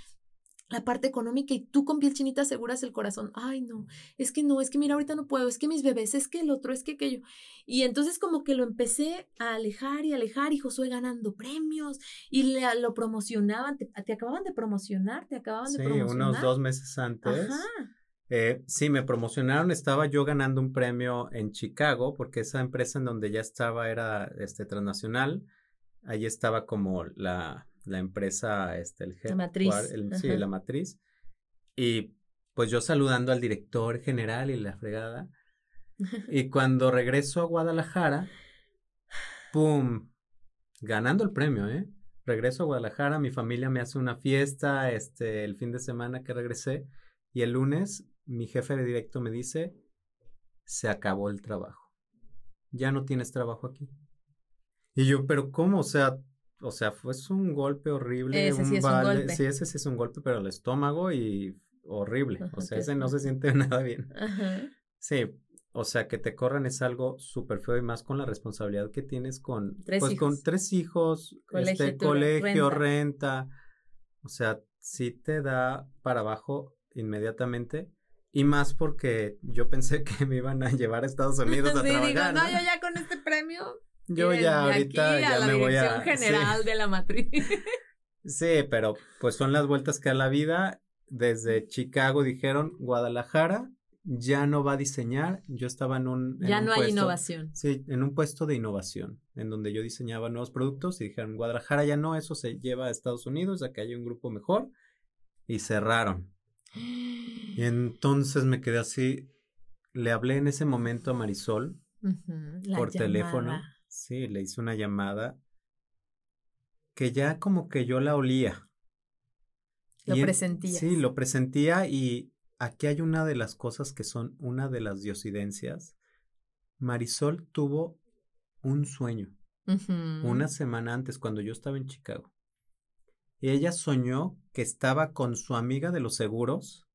la parte económica y tú con piel chinita aseguras el corazón. Ay, no, es que no, es que mira, ahorita no puedo, es que mis bebés, es que el otro, es que aquello. Y entonces como que lo empecé a alejar y alejar y Josué ganando premios y le, lo promocionaban, te, acababan de promocionar, te acababan de promocionar. Sí, unos dos meses antes. Ajá. Eh, sí, me promocionaron, estaba yo ganando un premio en Chicago, porque esa empresa en donde ya estaba era este transnacional. Ahí estaba como la, la empresa, este, el jefe. La matriz. sí, la matriz. Y pues yo saludando al director general y la fregada. Y cuando regreso a Guadalajara, ¡pum! Ganando el premio, ¿eh? Regreso a Guadalajara, mi familia me hace una fiesta, este, el fin de semana que regresé. Y el lunes mi jefe de directo me dice, se acabó el trabajo. Ya no tienes trabajo aquí. Y yo, pero ¿cómo? O sea, o sea, fue un golpe horrible. Ese sí es un golpe. Sí, ese sí es un golpe, pero el estómago y horrible. o sea, ese no se siente nada bien. Sí, o sea, que te corran es algo súper feo y más con la responsabilidad que tienes con, tres pues, hijos. con tres hijos, este, colegio, renta. O sea, sí te da para abajo inmediatamente. Y más porque yo pensé que me iban a llevar a Estados Unidos a sí, trabajar. Digo, no, yo ya con este premio. Yo ya ahorita aquí ya a la me voy dirección a general de la matriz. Sí, pero pues son las vueltas que da la vida. Desde Chicago dijeron Guadalajara ya no va a diseñar. Yo estaba en un en ya un no hay innovación. Sí, en un puesto de innovación, en donde yo diseñaba nuevos productos y dijeron Guadalajara ya no, eso se lleva a Estados Unidos, que hay un grupo mejor y cerraron. Y entonces me quedé así. Le hablé en ese momento a Marisol por teléfono. llamada. Sí, le hice una llamada que ya como que yo la olía. Lo presentías. Sí, lo presentía y aquí hay una de las cosas que son una de las diosidencias. Marisol tuvo un sueño una semana antes cuando yo estaba en Chicago. Y ella soñó que estaba con su amiga de los seguros,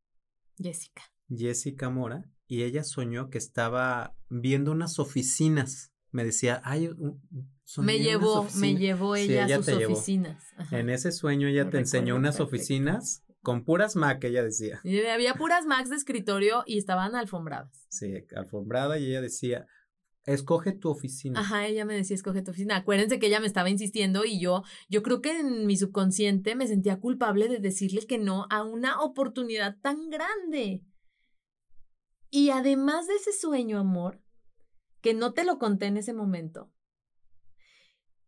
Jessica. Jessica Mora, y ella soñó que estaba viendo unas oficinas. Me decía, ay, Me llevó, me oficinas". llevó ella, a sus oficinas. En ese sueño ella te enseñó unas perfecto. oficinas con puras Mac, ella decía. Y había puras Macs de escritorio y estaban alfombradas. Sí, alfombrada y ella decía, escoge tu oficina. Ajá, ella me decía, escoge tu oficina. Acuérdense que ella me estaba insistiendo y yo, yo creo que en mi subconsciente me sentía culpable de decirle que no a una oportunidad tan grande. Y además de ese sueño, amor, que no te lo conté en ese momento,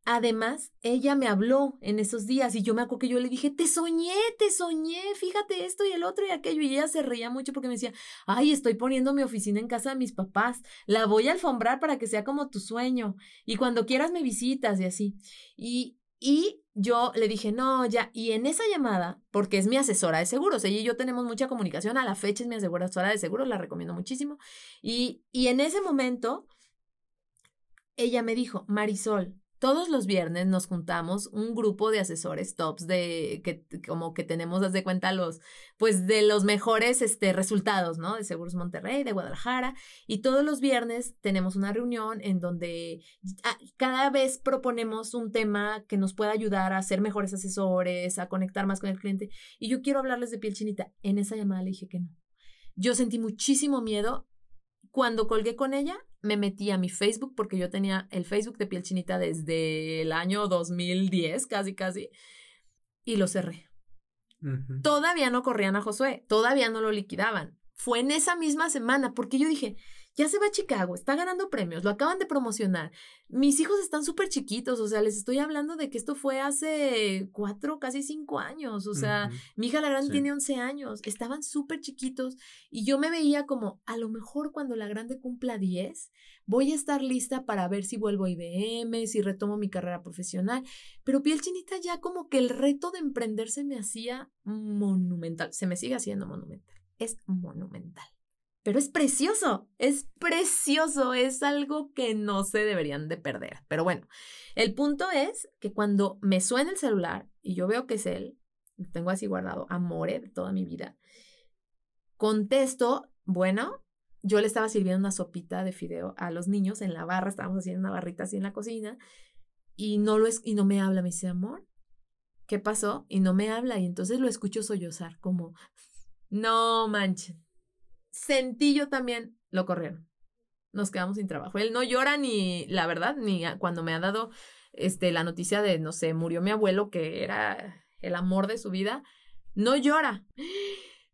además ella me habló en esos días y yo me acuerdo que yo le dije, te soñé, te soñé, fíjate esto y el otro y aquello. Y ella se reía mucho porque me decía, ay, estoy poniendo mi oficina en casa de mis papás, la voy a alfombrar para que sea como tu sueño y cuando quieras me visitas y así. Y, y yo le dije, no, ya, y en esa llamada, porque es mi asesora de seguros, ella y yo tenemos mucha comunicación, a la fecha es mi asesora de seguros, la recomiendo muchísimo. Y, y en ese momento, ella me dijo, Marisol, todos los viernes nos juntamos un grupo de asesores tops de que como que tenemos, haz de cuenta, los, pues de los mejores este, resultados, ¿no? De Seguros Monterrey, de Guadalajara. Y todos los viernes tenemos una reunión en donde ah, cada vez proponemos un tema que nos pueda ayudar a ser mejores asesores, a conectar más con el cliente. Y yo quiero hablarles de piel chinita. En esa llamada le dije que no. Yo sentí muchísimo miedo. Cuando colgué con ella, me metí a mi Facebook porque yo tenía el Facebook de piel chinita desde el año 2010, casi, casi, y lo cerré. Todavía no corrían a Josué, todavía no lo liquidaban. Fue en esa misma semana porque yo dije, ya se va a Chicago, está ganando premios, lo acaban de promocionar. Mis hijos están súper chiquitos, o sea, les estoy hablando de que esto fue hace cuatro, casi cinco años, o sea, mi hija la grande tiene once años, estaban súper chiquitos y yo me veía como, a lo mejor cuando la grande cumpla diez, voy a estar lista para ver si vuelvo a IBM, si retomo mi carrera profesional, pero piel chinita ya como que el reto de emprender se me hacía monumental, se me sigue haciendo monumental, es monumental pero es precioso, es precioso, es algo que no se deberían de perder. Pero bueno, el punto es que cuando me suena el celular y yo veo que es él, lo tengo así guardado, amore de toda mi vida, contesto, bueno, yo le estaba sirviendo una sopita de fideo a los niños en la barra, estábamos haciendo una barrita así en la cocina, y no, lo es, y no me habla, me dice, amor, ¿qué pasó? Y no me habla, y entonces lo escucho sollozar como, no manchen sentí yo también, lo corrieron. Nos quedamos sin trabajo. Él no llora ni, la verdad, ni cuando me ha dado este, la noticia de, no sé, murió mi abuelo, que era el amor de su vida, no llora.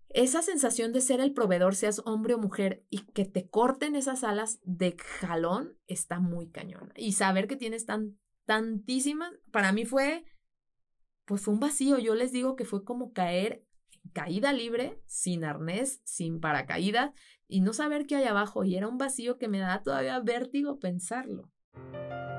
Esa sensación de ser el proveedor, seas hombre o mujer, y que te corten esas alas de jalón, está muy cañón. Y saber que tienes tan, tantísimas, para mí fue, pues fue un vacío. Yo les digo que fue como caer caída libre, sin arnés, sin paracaídas y no saber qué hay abajo y era un vacío que me da todavía vértigo pensarlo.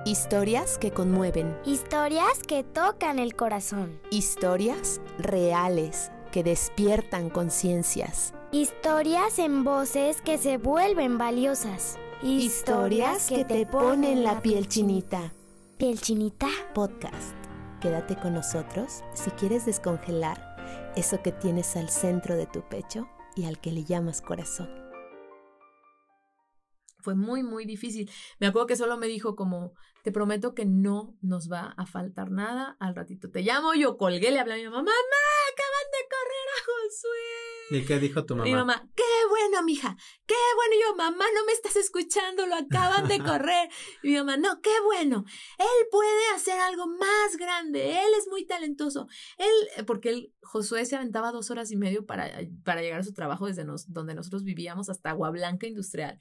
Historias que conmueven. Historias que tocan el corazón. Historias reales que despiertan conciencias. Historias en voces que se vuelven valiosas. Historias que te ponen la piel chinita. ¿Piel chinita? Podcast. Quédate con nosotros si quieres descongelar eso que tienes al centro de tu pecho y al que le llamas corazón. Fue muy, muy difícil. Me acuerdo que solo me dijo como, te prometo que no nos va a faltar nada. Al ratito te llamo, yo colgué, le hablé a mi mamá, mamá, acaban de correr a Josué. ¿Y qué dijo tu mamá? Mi mamá, qué bueno, mija, qué bueno. Y yo, mamá, no me estás escuchando, lo acaban de correr. Y mi mamá, no, qué bueno. Él puede hacer algo más grande, él es muy talentoso. Él, porque él, Josué se aventaba dos horas y medio para, para llegar a su trabajo desde donde nosotros vivíamos hasta Agua Blanca Industrial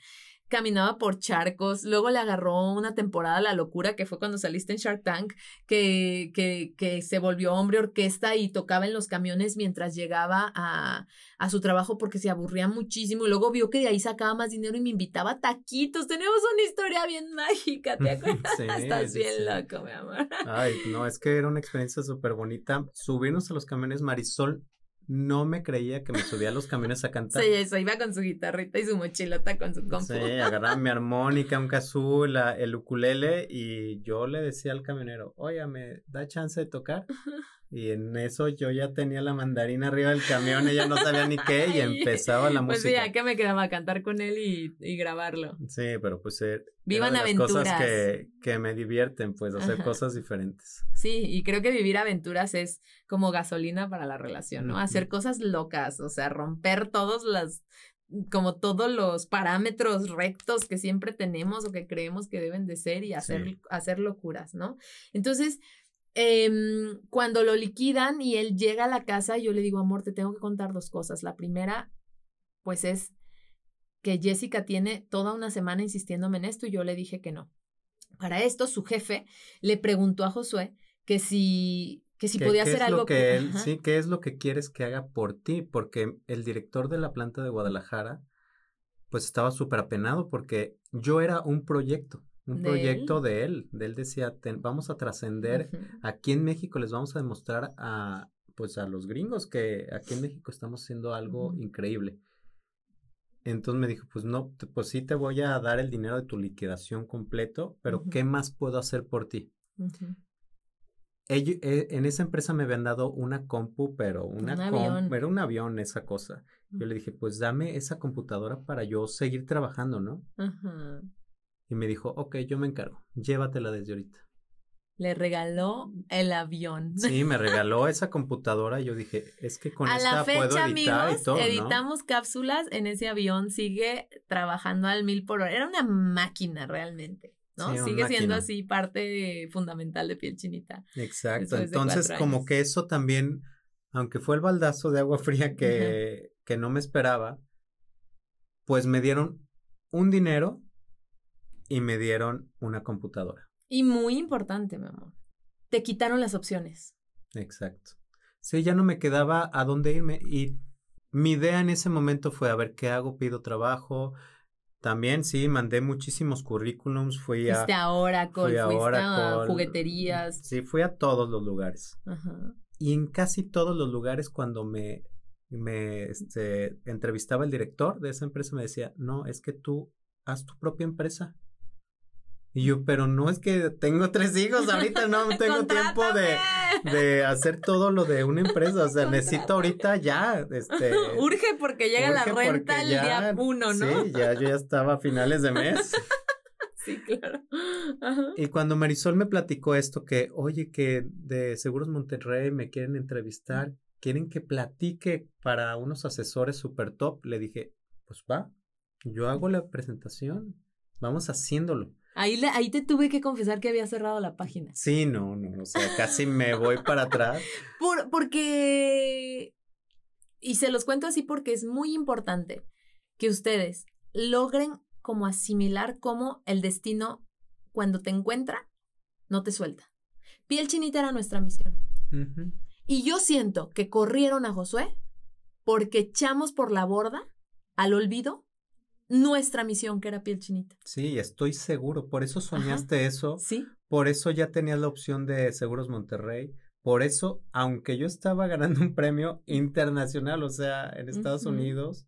caminaba por charcos, luego le agarró una temporada la locura que fue cuando saliste en Shark Tank, que, que, que se volvió hombre orquesta y tocaba en los camiones mientras llegaba a, a su trabajo porque se aburría muchísimo y luego vio que de ahí sacaba más dinero y me invitaba a taquitos. Tenemos una historia bien mágica, ¿te acuerdas? Estás bien loco, mi amor. Ay, no, es que era una experiencia súper bonita. Subirnos a los camiones Marisol no me creía que me subía a los camiones a cantar. Sí, eso, iba con su guitarrita y su mochilota con su compu. Sí, agarraba mi armónica, un kazoo, el ukulele y yo le decía al camionero, oye, ¿me da chance de tocar? Y en eso yo ya tenía la mandarina arriba del camión, ella no sabía ni qué y empezaba la música. Pues sí, que me quedaba a cantar con él y, grabarlo. Sí, pero pues eh, Vivan aventuras. cosas que, que me divierten, pues hacer cosas diferentes. Sí, y creo que vivir aventuras es como gasolina para la relación, ¿no? Hacer cosas locas, o sea, romper todos las como todos los parámetros rectos que siempre tenemos o que creemos que deben de ser y hacer, hacer locuras, ¿no? Entonces, Em, cuando lo liquidan y él llega a la casa, yo le digo, amor, te tengo que contar dos cosas. La primera, pues es que Jessica tiene toda una semana insistiéndome en esto y yo le dije que no. Para esto, su jefe le preguntó a Josué que si, que si podía hacer algo. Que él, sí, ¿qué es lo que quieres que haga por ti? Porque el director de la planta de Guadalajara, pues estaba súper apenado porque yo era un proyecto un proyecto de él, de él decía, vamos a trascender, aquí en México les vamos a demostrar a, pues a los gringos que aquí en México estamos haciendo algo increíble. Entonces me dijo, pues no, pues sí te voy a dar el dinero de tu liquidación completo, pero ¿qué más puedo hacer por ti? Eh, en esa empresa me habían dado una compu, pero una era un avión esa cosa. Yo le dije, pues dame esa computadora para yo seguir trabajando, ¿no? Ajá. Y me dijo, ok, yo me encargo, llévatela desde ahorita. Le regaló el avión. Sí, me regaló esa computadora y yo dije, es que con A esta la fecha, puedo editar amigos, y todo, ¿no? editamos cápsulas en ese avión, sigue trabajando al mil por hora. Era una máquina realmente, ¿no? Sí, sigue siendo máquina. así parte fundamental de piel chinita. Exacto. Entonces, como que eso también, aunque fue el baldazo de agua fría que, que no me esperaba, pues me dieron un dinero y me dieron una computadora. Y muy importante, mi amor. Te quitaron las opciones. Exacto. Sí, ya no me quedaba a dónde irme y mi idea en ese momento fue a ver qué hago, pido trabajo. También sí, mandé muchísimos currículums, fui a, Fuiste a Oracle, fui a fuiste a Oracle. jugueterías. sí, fui a todos los lugares. Ajá. Y en casi todos los lugares cuando me, me este, entrevistaba el director de esa empresa me decía, no, es que tú haz tu propia empresa. Y yo, pero no es que tengo tres hijos, ahorita no tengo tiempo de, de hacer todo lo de una empresa, o sea, necesito ahorita ya, este... Urge porque llega la urge renta el ya- día uno, ¿no? Sí, ya yo ya estaba a finales de mes. Sí, claro. Ajá. Y cuando Marisol me platicó esto, que, oye, que de Seguros Monterrey me quieren entrevistar, quieren que platique para unos asesores super top, le dije, pues va, yo hago la presentación, vamos haciéndolo. Ahí, le- ahí te tuve que confesar que había cerrado la página. Sí, no, no, o sea, casi me voy para atrás. Por, porque, y se los cuento así porque es muy importante que ustedes logren como asimilar cómo el destino, cuando te encuentra, no te suelta. Piel chinita era nuestra misión. Y yo siento que corrieron a Josué porque echamos por la borda al olvido nuestra misión que era piel chinita. Sí, estoy seguro, por eso soñaste eso, Sí. por eso ya tenías la opción de Seguros Monterrey, por eso, aunque yo estaba ganando un premio internacional, o sea, en Estados. Unidos,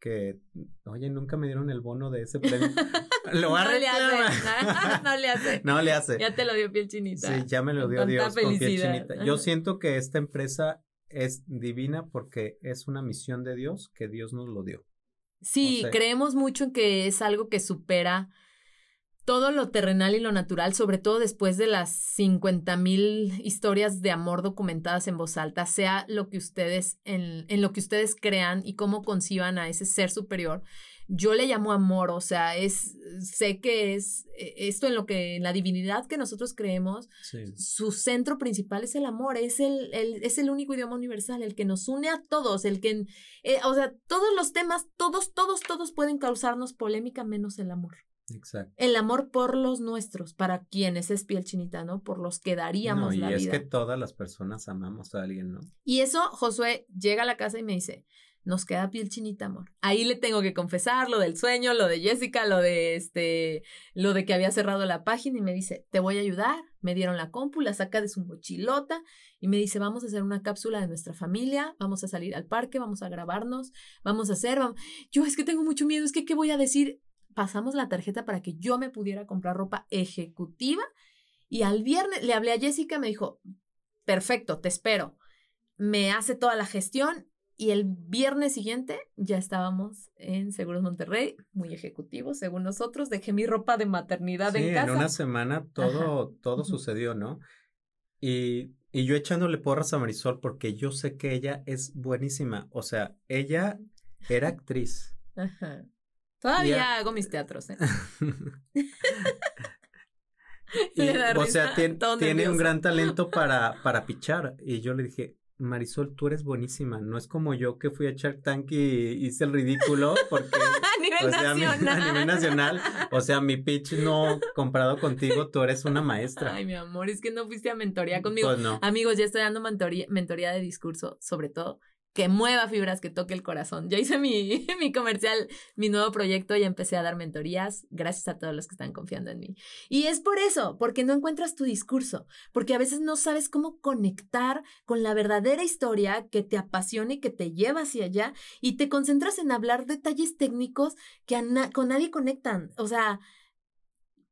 que, oye, nunca me dieron el bono de ese premio. Lo va a no le hace. no le hace. No le hace. Ya te lo dio piel chinita. Sí, ya me lo Con dio Dios con piel chinita. Yo siento que esta empresa es divina porque es una misión de Dios que Dios nos lo dio. Sí, creemos mucho en que es algo que supera todo lo terrenal y lo natural, sobre todo después de las 50 mil historias de amor documentadas en voz alta, sea lo que ustedes, en, en lo que ustedes crean y cómo conciban a ese ser superior. Yo le llamo amor, o sea, es, sé que es eh, esto en lo que, en la divinidad que nosotros creemos, Sí. su centro principal es el amor, es el, el- es el único idioma universal, el que nos une a todos, el que, eh, o sea, todos los temas, todos, todos, todos pueden causarnos polémica menos el amor. Exacto. El amor por los nuestros, para quienes es piel chinita, ¿no? Por los que daríamos No, y la es vida. que todas las personas amamos a alguien, ¿no? Y eso, Josué llega a la casa y me dice, nos queda piel chinita, amor. Ahí le tengo que confesar lo del sueño, lo de Jessica, lo de este, lo de que había cerrado la página y me dice, te voy a ayudar. Me dieron la compu, la saca de su mochilota y me dice, vamos a hacer una cápsula de nuestra familia, vamos a salir al parque, vamos a grabarnos, vamos a hacer, yo es que tengo mucho miedo, es que, ¿qué voy a decir? Pasamos la tarjeta para que yo me pudiera comprar ropa ejecutiva y al viernes le hablé a Jessica, me dijo, perfecto, te espero. Me hace toda la gestión y el viernes siguiente ya estábamos en Seguros Monterrey, muy ejecutivo, según nosotros. Dejé mi ropa de maternidad Sí, en en casa. una semana todo, todo sucedió, ¿no? Y, y yo echándole porras a Marisol porque yo sé que ella es buenísima. O sea, ella era actriz. Ajá. Todavía Ya- hago mis teatros, ¿eh? Y, o sea, risa, tien- todo tiene un gran talento para, para pichar. Y yo le dije, Marisol, tú eres buenísima. No es como yo que fui a Shark Tank y hice el ridículo porque, a nivel o sea, mi- nacional. a nivel nacional, o sea, mi pitch no comparado contigo, tú eres una maestra. Ay, mi amor, es que no fuiste a mentoría conmigo. Pues no. Amigos, ya estoy dando mentoría, mentoría de discurso, sobre todo que mueva fibras, que toque el corazón. Ya hice mi, mi comercial, mi nuevo proyecto y empecé a dar mentorías. Gracias a todos los que están confiando en mí. Y es por eso, porque no encuentras tu discurso, porque a veces no sabes cómo conectar con la verdadera historia que te apasiona y que te lleva hacia allá y te concentras en hablar detalles técnicos que con nadie conectan. O sea,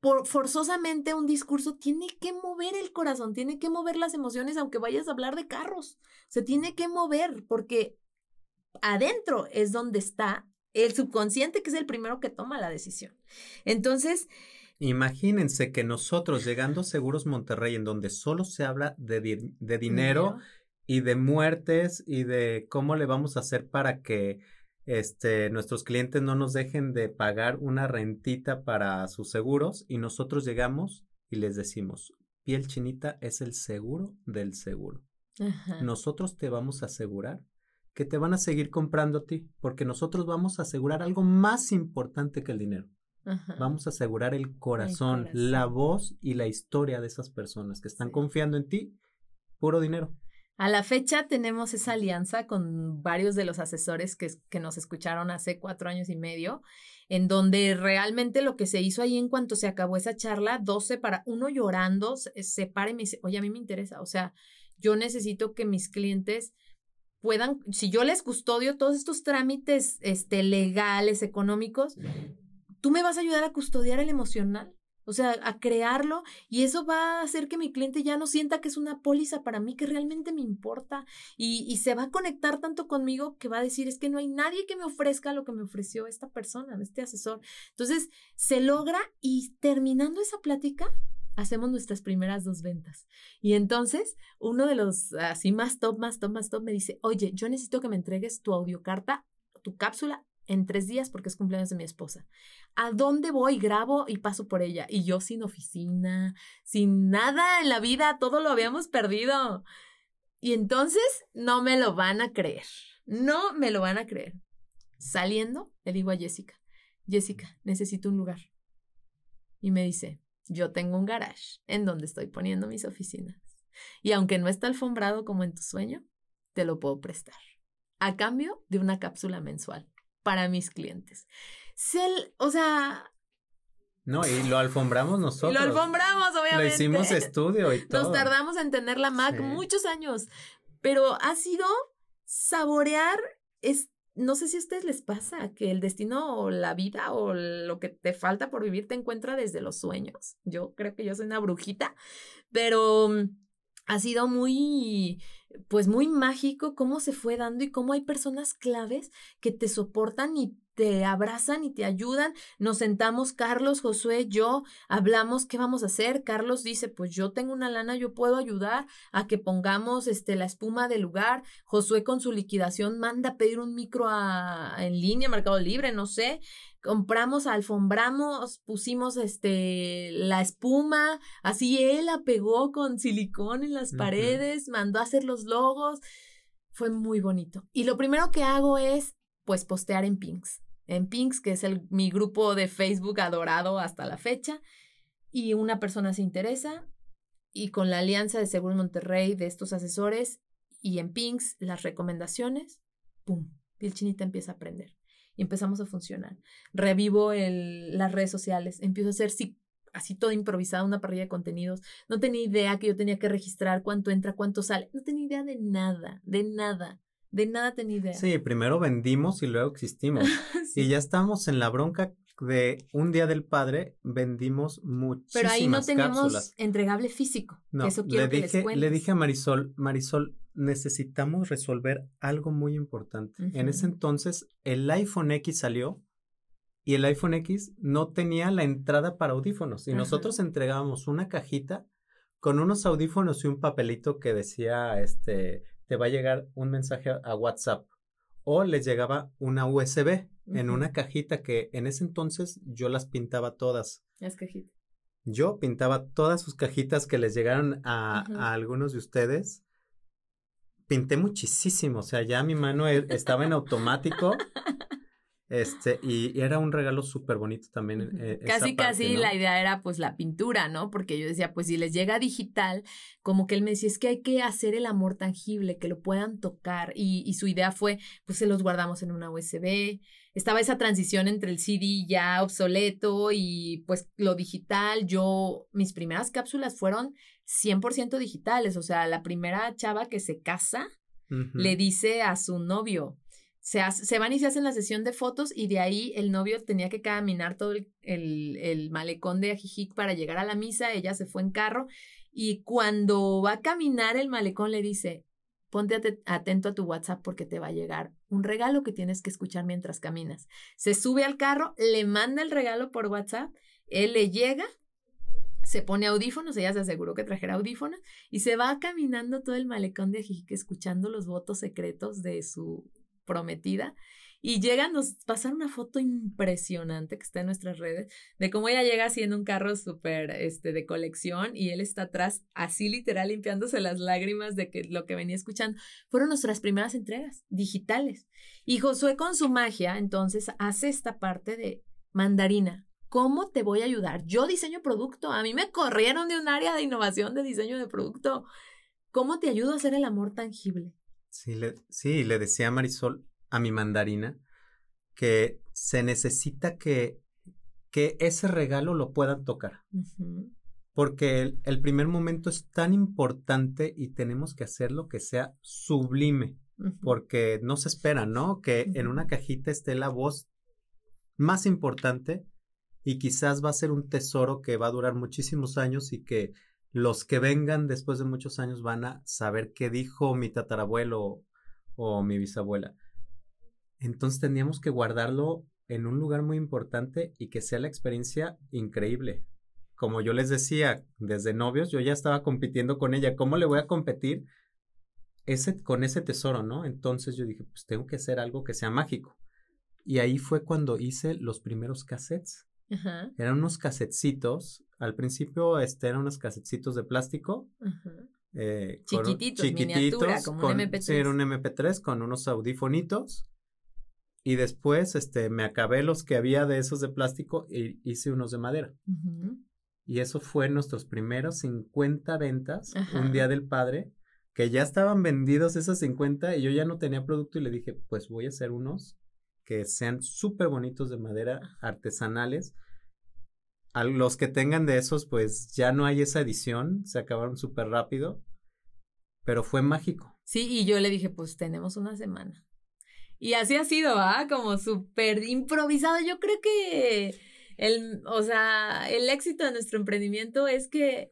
por, forzosamente un discurso tiene que mover el corazón, tiene que mover las emociones, aunque vayas a hablar de carros. Se tiene que mover porque adentro es donde está el subconsciente, que es el primero que toma la decisión. Entonces, Imagínense que nosotros llegando a Seguros Monterrey, en donde solo se habla de, de dinero y de muertes y de cómo le vamos a hacer para que este, nuestros clientes no nos dejen de pagar una rentita para sus seguros y nosotros llegamos y les decimos, piel chinita es el seguro del seguro. Nosotros te vamos a asegurar que te van a seguir comprando a ti, porque nosotros vamos a asegurar algo más importante que el dinero. Vamos a asegurar el corazón, la voz y la historia de esas personas que están confiando en ti, puro dinero. A la fecha tenemos esa alianza con varios de los asesores que, nos escucharon hace cuatro años y medio, en donde realmente lo que se hizo ahí en cuanto se acabó esa charla, doce para uno llorando, se, se para y me dice, oye, a mí me interesa, o sea, yo necesito que mis clientes puedan, si yo les custodio todos estos trámites este, legales, económicos, tú me vas a ayudar a custodiar el emocional, o sea, a crearlo y eso va a hacer que mi cliente ya no sienta que es una póliza para mí, que realmente me importa y, y, se va a conectar tanto conmigo que va a decir, es que no hay nadie que me ofrezca lo que me ofreció esta persona, este asesor. Entonces, se logra y terminando esa plática, hacemos nuestras primeras dos ventas. Y entonces, uno de los así más top, más top, más top me dice, oye, yo necesito que me entregues tu audiocarta, tu cápsula en tres días porque es cumpleaños de mi esposa. ¿A dónde voy? Grabo y paso por ella. Y yo sin oficina, sin nada en la vida, todo lo habíamos perdido. Y entonces no me lo van a creer. No me lo van a creer. Saliendo, le digo a Jessica, Jessica, necesito un lugar. Y me dice, yo tengo un garage en donde estoy poniendo mis oficinas. Y aunque no está alfombrado como en tu sueño, te lo puedo prestar. A cambio de una cápsula mensual para mis clientes. o sea... No, y lo alfombramos nosotros. Lo alfombramos, obviamente. Lo hicimos estudio y todo. Nos tardamos en tener la Mac muchos años, pero ha sido saborear es no sé si a ustedes les pasa que el destino o la vida o lo que te falta por vivir te encuentra desde los sueños. Yo creo que yo soy una brujita, pero mm, ha sido muy, pues muy mágico cómo se fue dando y cómo hay personas claves que te soportan y te abrazan y te ayudan. Nos sentamos, Carlos, Josué, yo, hablamos qué vamos a hacer. Carlos dice, pues yo tengo una lana, yo puedo ayudar a que pongamos este, la espuma del lugar. Josué con su liquidación manda a pedir un micro a, en línea, Mercado Libre, no sé. Compramos, alfombramos, pusimos este, la espuma, así él la pegó con silicón en las paredes, mandó a hacer los logos. Fue muy bonito. Y lo primero que hago es pues postear en Pinks en Pinks, que es el, mi grupo de Facebook adorado hasta la fecha, y una persona se interesa, y con la alianza de Seguro Monterrey de estos asesores y en Pinks las recomendaciones, ¡pum! El chinita empieza a aprender y empezamos a funcionar. Revivo el, las redes sociales, empiezo a hacer así todo improvisado, una parrilla de contenidos. No tenía idea que yo tenía que registrar cuánto entra, cuánto sale. No tenía idea de nada, de nada. De nada tenía idea. Sí, primero vendimos y luego existimos. Y ya estamos en la bronca de un día del padre, vendimos muchísimas Pero ahí no teníamos entregable físico. No, eso quiero le dije, le dije a Marisol, Marisol, necesitamos resolver algo muy importante. En ese entonces, el iPhone X salió y el iPhone X no tenía la entrada para audífonos. Y nosotros entregábamos una cajita con unos audífonos y un papelito que decía, este, te va a llegar un mensaje a WhatsApp o les llegaba una USB en una cajita que en ese entonces yo las pintaba todas. Las cajitas. Yo pintaba todas sus cajitas que les llegaron a, a algunos de ustedes. Pinté muchísimo, o sea, ya mi mano e, estaba en automático Este, y, era un regalo súper bonito también. Eh, casi, casi la idea era pues la pintura, ¿no? Porque yo decía, pues si les llega digital, como que él me decía, es que hay que hacer el amor tangible, que lo puedan tocar. Y, y su idea fue, pues se los guardamos en una USB. Estaba esa transición entre el CD ya obsoleto y pues lo digital. Yo, mis primeras cápsulas fueron 100% digitales. O sea, la primera chava que se casa le dice a su novio, se, van y se hacen la sesión de fotos y de ahí el novio tenía que caminar todo el, el, malecón de Ajijic para llegar a la misa, ella se fue en carro y cuando va a caminar el malecón le dice, ponte atento a tu WhatsApp porque te va a llegar un regalo que tienes que escuchar mientras caminas. Se sube al carro, le manda el regalo por WhatsApp Él le llega, se pone audífonos, ella se aseguró que trajera audífonos y se va caminando todo el malecón de Ajijic escuchando los votos secretos de su prometida y llegan, nos pasan una foto impresionante que está en nuestras redes, de cómo ella llega haciendo un carro súper este, de colección y él está atrás, así literal, limpiándose las lágrimas de que lo que venía escuchando. Fueron nuestras primeras entregas digitales. Y Josué con su magia, entonces, hace esta parte de mandarina. ¿Cómo te voy a ayudar? Yo diseño producto. A mí me corrieron de un área de innovación de diseño de producto. ¿Cómo te ayudo a hacer el amor tangible? Sí, le, sí, le decía a Marisol, a mi mandarina que se necesita que, que ese regalo lo puedan tocar. Porque el, primer momento es tan importante y tenemos que hacerlo que sea sublime. Porque no se espera, ¿no? Que en una cajita esté la voz más importante y quizás va a ser un tesoro que va a durar muchísimos años y que los que vengan después de muchos años van a saber qué dijo mi tatarabuelo o mi bisabuela. Entonces teníamos que guardarlo en un lugar muy importante y que sea la experiencia increíble. Como yo les decía, desde novios yo ya estaba compitiendo con ella. ¿Cómo le voy a competir ese, con ese tesoro, no? Entonces yo dije, pues tengo que hacer algo que sea mágico. Y ahí fue cuando hice los primeros cassettes. Eran unos cassetcitos. Al principio este, eran unos cassetcitos de plástico. Eh, chiquititos, miniatura, como un MP3. Era un MP3 con unos audifonitos y después, este, me acabé los que había de esos de plástico y hice unos de madera. Y eso fue nuestros primeros 50 ventas, un día del padre, que ya estaban vendidos esas 50 y yo ya no tenía producto y le dije, pues voy a hacer unos que sean súper bonitos de madera, artesanales. A los que tengan de esos, pues ya no hay esa edición, se acabaron súper rápido, pero fue mágico. Sí, y yo le dije, pues tenemos una semana. Y así ha sido, ¿ah? Como súper improvisado. Yo creo que el, o sea, el éxito de nuestro emprendimiento es que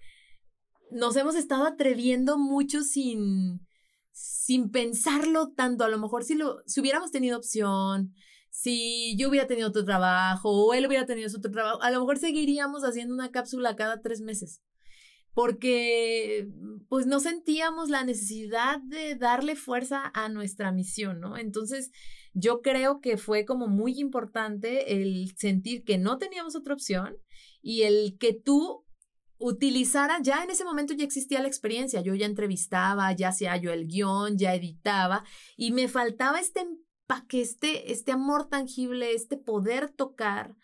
nos hemos estado atreviendo mucho sin, sin pensarlo tanto. A lo mejor si, lo, si hubiéramos tenido opción, si yo hubiera tenido otro trabajo o él hubiera tenido otro trabajo, a lo mejor seguiríamos haciendo una cápsula cada tres meses porque pues no sentíamos la necesidad de darle fuerza a nuestra misión, ¿no? Entonces, yo creo que fue como muy importante el sentir que no teníamos otra opción y el que tú utilizara, ya en ese momento ya existía la experiencia, yo ya entrevistaba, ya hacía yo el guion, ya editaba y me faltaba este empaque, este, este amor tangible, este poder tocar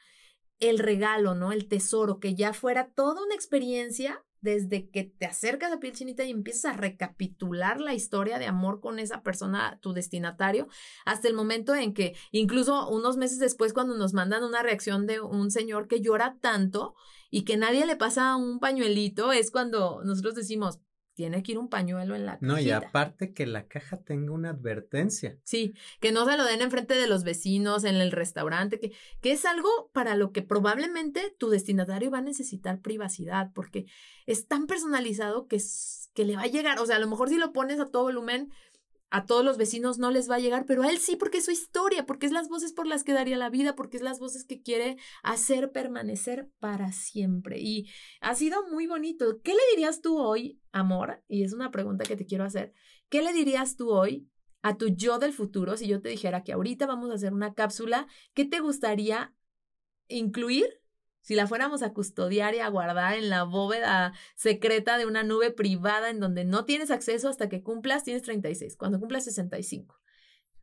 el regalo, ¿no? El tesoro, que ya fuera toda una experiencia desde que te acercas a piel chinita y empiezas a recapitular la historia de amor con esa persona, tu destinatario, hasta el momento en que incluso unos meses después cuando nos mandan una reacción de un señor que llora tanto y que nadie le pasa un pañuelito, es cuando nosotros decimos, tiene que ir un pañuelo en la caja. No, y aparte que la caja tenga una advertencia. Sí, que no se lo den enfrente de los vecinos, en el restaurante, que, que es algo para lo que probablemente tu destinatario va a necesitar privacidad, porque es tan personalizado que, que le va a llegar, o sea, a lo mejor si lo pones a todo volumen, a todos los vecinos no les va a llegar, pero a él sí, porque es su historia, porque es las voces por las que daría la vida, porque es las voces que quiere hacer permanecer para siempre. Y ha sido muy bonito. ¿Qué le dirías tú hoy, amor? Y es una pregunta que te quiero hacer. ¿Qué le dirías tú hoy a tu yo del futuro si yo te dijera que ahorita vamos a hacer una cápsula? ¿Qué te gustaría incluir si la fuéramos a custodiar y a guardar en la bóveda secreta de una nube privada en donde no tienes acceso hasta que cumplas, tienes 36, cuando cumplas 65.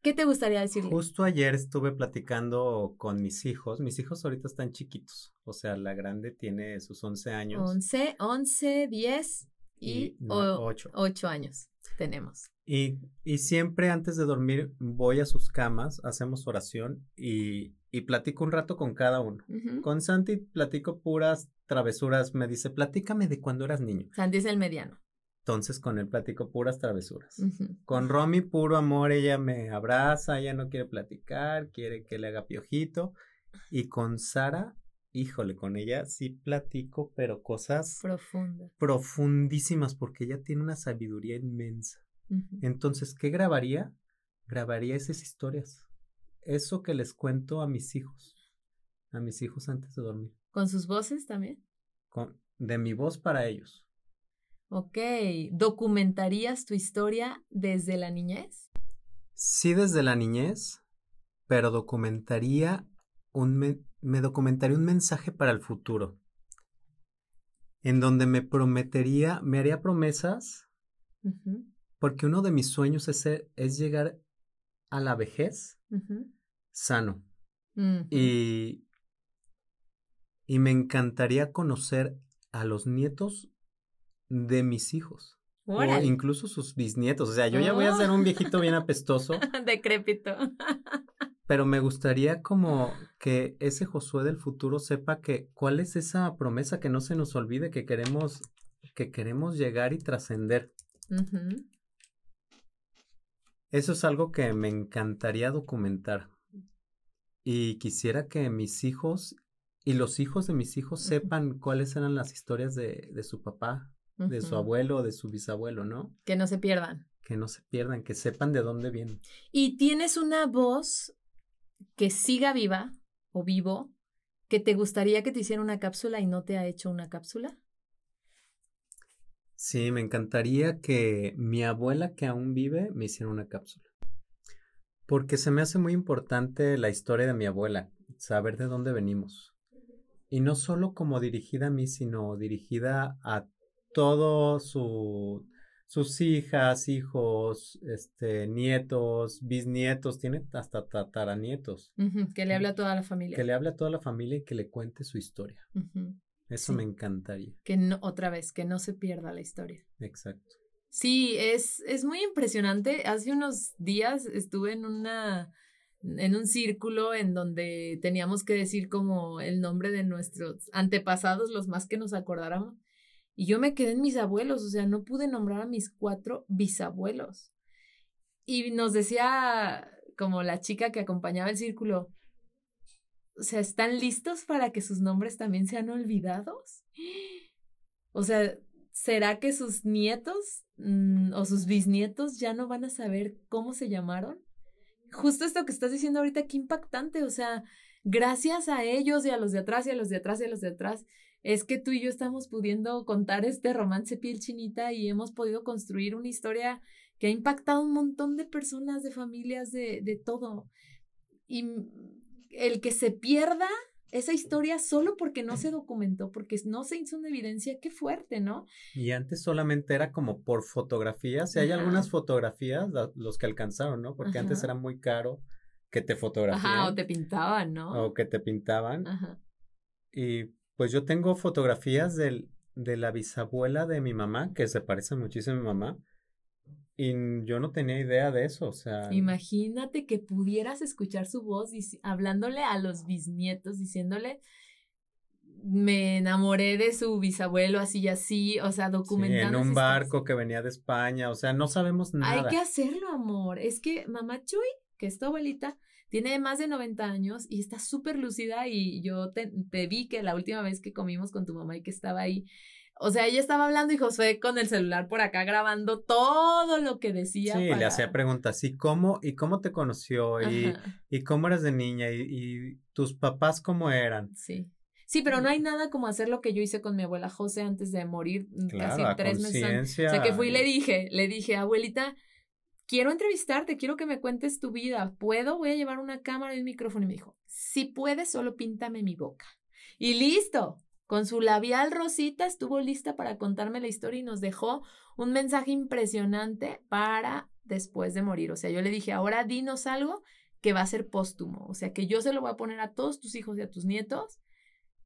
¿Qué te gustaría decirle? Justo ayer estuve platicando con mis hijos. Mis hijos ahorita están chiquitos. O sea, la grande tiene sus 11 años. 11, 11, 10 y, 8. 8 años tenemos. Y, y siempre antes de dormir voy a sus camas, hacemos oración y y platico un rato con cada uno. Con Santi platico puras travesuras. Me dice, platícame de cuando eras niño. Santi es el mediano. Entonces con él platico puras travesuras. Con Romy, puro amor, ella me abraza, ella no quiere platicar, quiere que le haga piojito. Y con Sara, híjole, con ella sí platico, pero cosas profundas. Profundísimas, porque ella tiene una sabiduría inmensa. Entonces, ¿qué grabaría? Grabaría esas historias eso que les cuento a mis hijos. a mis hijos antes de dormir. ¿Con sus voces también? Con, de mi voz para ellos. Ok, ¿documentarías tu historia desde la niñez? Sí, desde la niñez, pero documentaría un me, documentaría un mensaje para el futuro, en donde me prometería, me haría promesas, porque uno de mis sueños es, es llegar a la vejez sano. Y y me encantaría conocer a los nietos de mis hijos. O incluso sus bisnietos. O sea, yo ya voy a ser un viejito bien apestoso. Decrépito. pero me gustaría como que ese Josué del futuro sepa que cuál es esa promesa que no se nos olvide que queremos que queremos llegar y trascender. Eso es algo que me encantaría documentar. Y quisiera que mis hijos y los hijos de mis hijos sepan cuáles eran las historias de, de su papá, de su abuelo, de su bisabuelo, ¿no? Que no se pierdan. Que no se pierdan, que sepan de dónde vienen. Y tienes una voz que siga viva o vivo, que te gustaría que te hiciera una cápsula y no te ha hecho una cápsula. Sí, me encantaría que mi abuela que aún vive me hiciera una cápsula. Porque se me hace muy importante la historia de mi abuela, saber de dónde venimos y no solo como dirigida a mí, sino dirigida a todos su, sus hijas, hijos, este, nietos, bisnietos, tiene hasta tataranietos. que le hable a toda la familia. Que le hable a toda la familia y que le cuente su historia. Eso me encantaría. Que no, otra vez, que no se pierda la historia. Exacto. Sí, es, es muy impresionante. Hace unos días estuve en una en un círculo en donde teníamos que decir como el nombre de nuestros antepasados, los más que nos acordáramos. Y yo me quedé en mis abuelos, o sea, no pude nombrar a mis cuatro bisabuelos. Y nos decía como la chica que acompañaba el círculo, o sea, ¿están listos para que sus nombres también sean olvidados? O sea, ¿será que sus nietos mm, o sus bisnietos ya no van a saber cómo se llamaron? justo esto que estás diciendo ahorita, qué impactante, o sea, gracias a ellos y a los de atrás y a los de atrás y a los de atrás, es que tú y yo estamos pudiendo contar este romance piel chinita y hemos podido construir una historia que ha impactado a un montón de personas, de familias, de, de todo. Y el que se pierda esa historia solo porque no se documentó, porque no se hizo una evidencia, qué fuerte, ¿no? Y antes solamente era como por fotografías, si hay algunas fotografías, los que alcanzaron, ¿no? Porque antes era muy caro que te fotografían. Ajá, o te pintaban, ¿no? O que te pintaban. Ajá. Y pues yo tengo fotografías del, de la bisabuela de mi mamá, que se parece muchísimo a mi mamá, y yo no tenía idea de eso, o sea. Imagínate que pudieras escuchar su voz hablándole a los bisnietos, diciéndole, me enamoré de su bisabuelo así y así, o sea, documentando. en un barco que venía de España, o sea, no sabemos nada. Hay que hacerlo, amor. Es que mamá Chuy, que es tu abuelita, tiene más de 90 años y está súper lúcida y yo te, te vi que la última vez que comimos con tu mamá y que estaba ahí, o sea, ella estaba hablando y José con el celular por acá grabando todo lo que decía. Sí, le hacía preguntas, ¿y cómo, y cómo te conoció? Y, y, cómo eras de niña? Y, y, tus papás cómo eran? Sí. Sí, pero no hay nada como hacer lo que yo hice con mi abuela José antes de morir, mm, casi tres meses. O sea, que fui y le dije, le dije, abuelita, quiero entrevistarte, quiero que me cuentes tu vida. ¿Puedo? Voy a llevar una cámara y un micrófono. Y me dijo, si puedes, solo píntame mi boca. Y listo. Con su labial rosita estuvo lista para contarme la historia y nos dejó un mensaje impresionante para después de morir. O sea, yo le dije, ahora dinos algo que va a ser póstumo. O sea, que yo se lo voy a poner a todos tus hijos y a tus nietos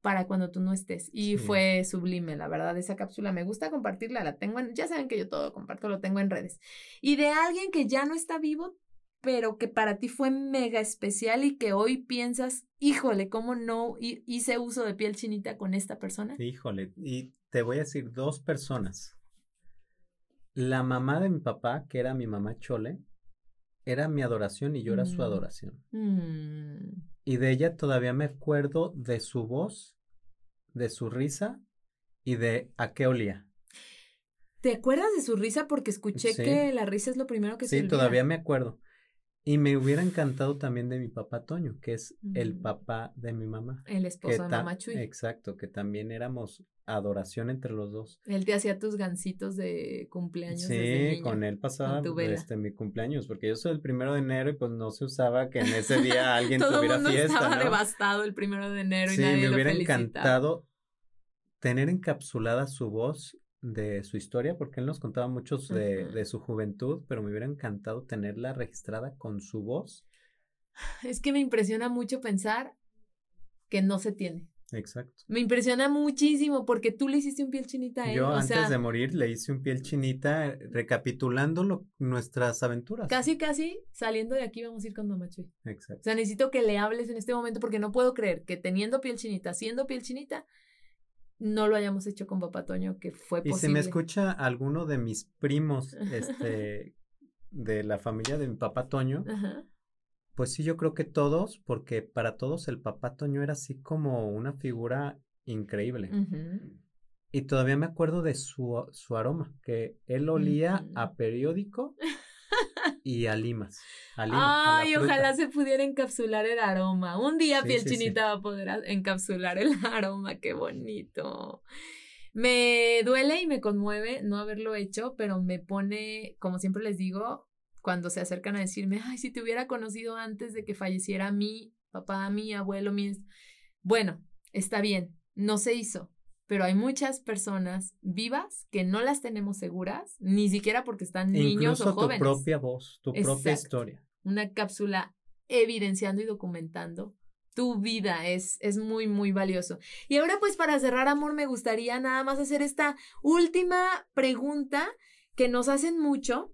para cuando tú no estés. Y fue sublime, la verdad, esa cápsula me gusta compartirla, la tengo en, ya saben que yo todo comparto, lo tengo en redes. Y de alguien que ya no está vivo, pero que para ti fue mega especial y que hoy piensas, híjole, ¿cómo no hice uso de piel chinita con esta persona? Híjole, y te voy a decir dos personas. La mamá de mi papá, que era mi mamá Chole, era mi adoración y yo era su mm. adoración. Mm. Y de ella todavía me acuerdo de su voz, de su risa y de a qué olía. ¿Te acuerdas de su risa? Porque escuché que la risa es lo primero que se Sí, todavía me acuerdo. Y me hubiera encantado también de mi papá Toño, que es el Mm. papá de mi mamá. El esposo de Mamá Chuy. Exacto, que también éramos adoración entre los dos. Él te hacía tus gancitos de cumpleaños desde Sí, niña. con él pasaba vela. este, mi cumpleaños, porque yo soy el primero de enero y pues no se usaba que en ese día alguien Todo tuviera mundo fiesta, estaba ¿no? devastado el primero de enero y Sí, nadie me lo hubiera felicitaba. encantado tener encapsulada su voz de su historia, porque él nos contaba muchos de, de su juventud, pero me hubiera encantado tenerla registrada con su voz. Es que me impresiona mucho pensar que no se tiene. Exacto. Me impresiona muchísimo porque tú le hiciste un piel chinita a él. Yo o antes sea, de morir le hice un piel chinita eh, recapitulando lo- nuestras aventuras. casi, casi saliendo de aquí vamos a ir con Mamá Chuy. O Exacto. sea, necesito que le hables en este momento porque no puedo creer que teniendo piel chinita, siendo piel chinita, no lo hayamos hecho con Papá Toño, que fue Y si posible. me escucha alguno de mis primos, este, de la familia de mi papá Toño, Ajá. pues sí, yo creo que todos, porque para todos el papá Toño era así como una figura increíble. Y todavía me acuerdo de su, su aroma, que él olía a periódico y a limas. A lima, Ay, ojalá se pudiera encapsular el aroma. Un día Sí, piel sí, sí. chinita va a poder encapsular el aroma. Qué bonito. Me duele y me conmueve no haberlo hecho, pero me pone, como siempre les digo, cuando se acercan a decirme, ay, si te hubiera conocido antes de que falleciera mi papá, mi abuelo, mi... Bueno, está bien, no se hizo, pero hay muchas personas vivas que no las tenemos seguras, ni siquiera porque están niños Incluso o jóvenes tu propia voz, tu propia historia. una cápsula evidenciando y documentando tu vida. Es, es muy, muy valioso. Y ahora, pues, para cerrar, amor, me gustaría nada más hacer esta última pregunta que nos hacen mucho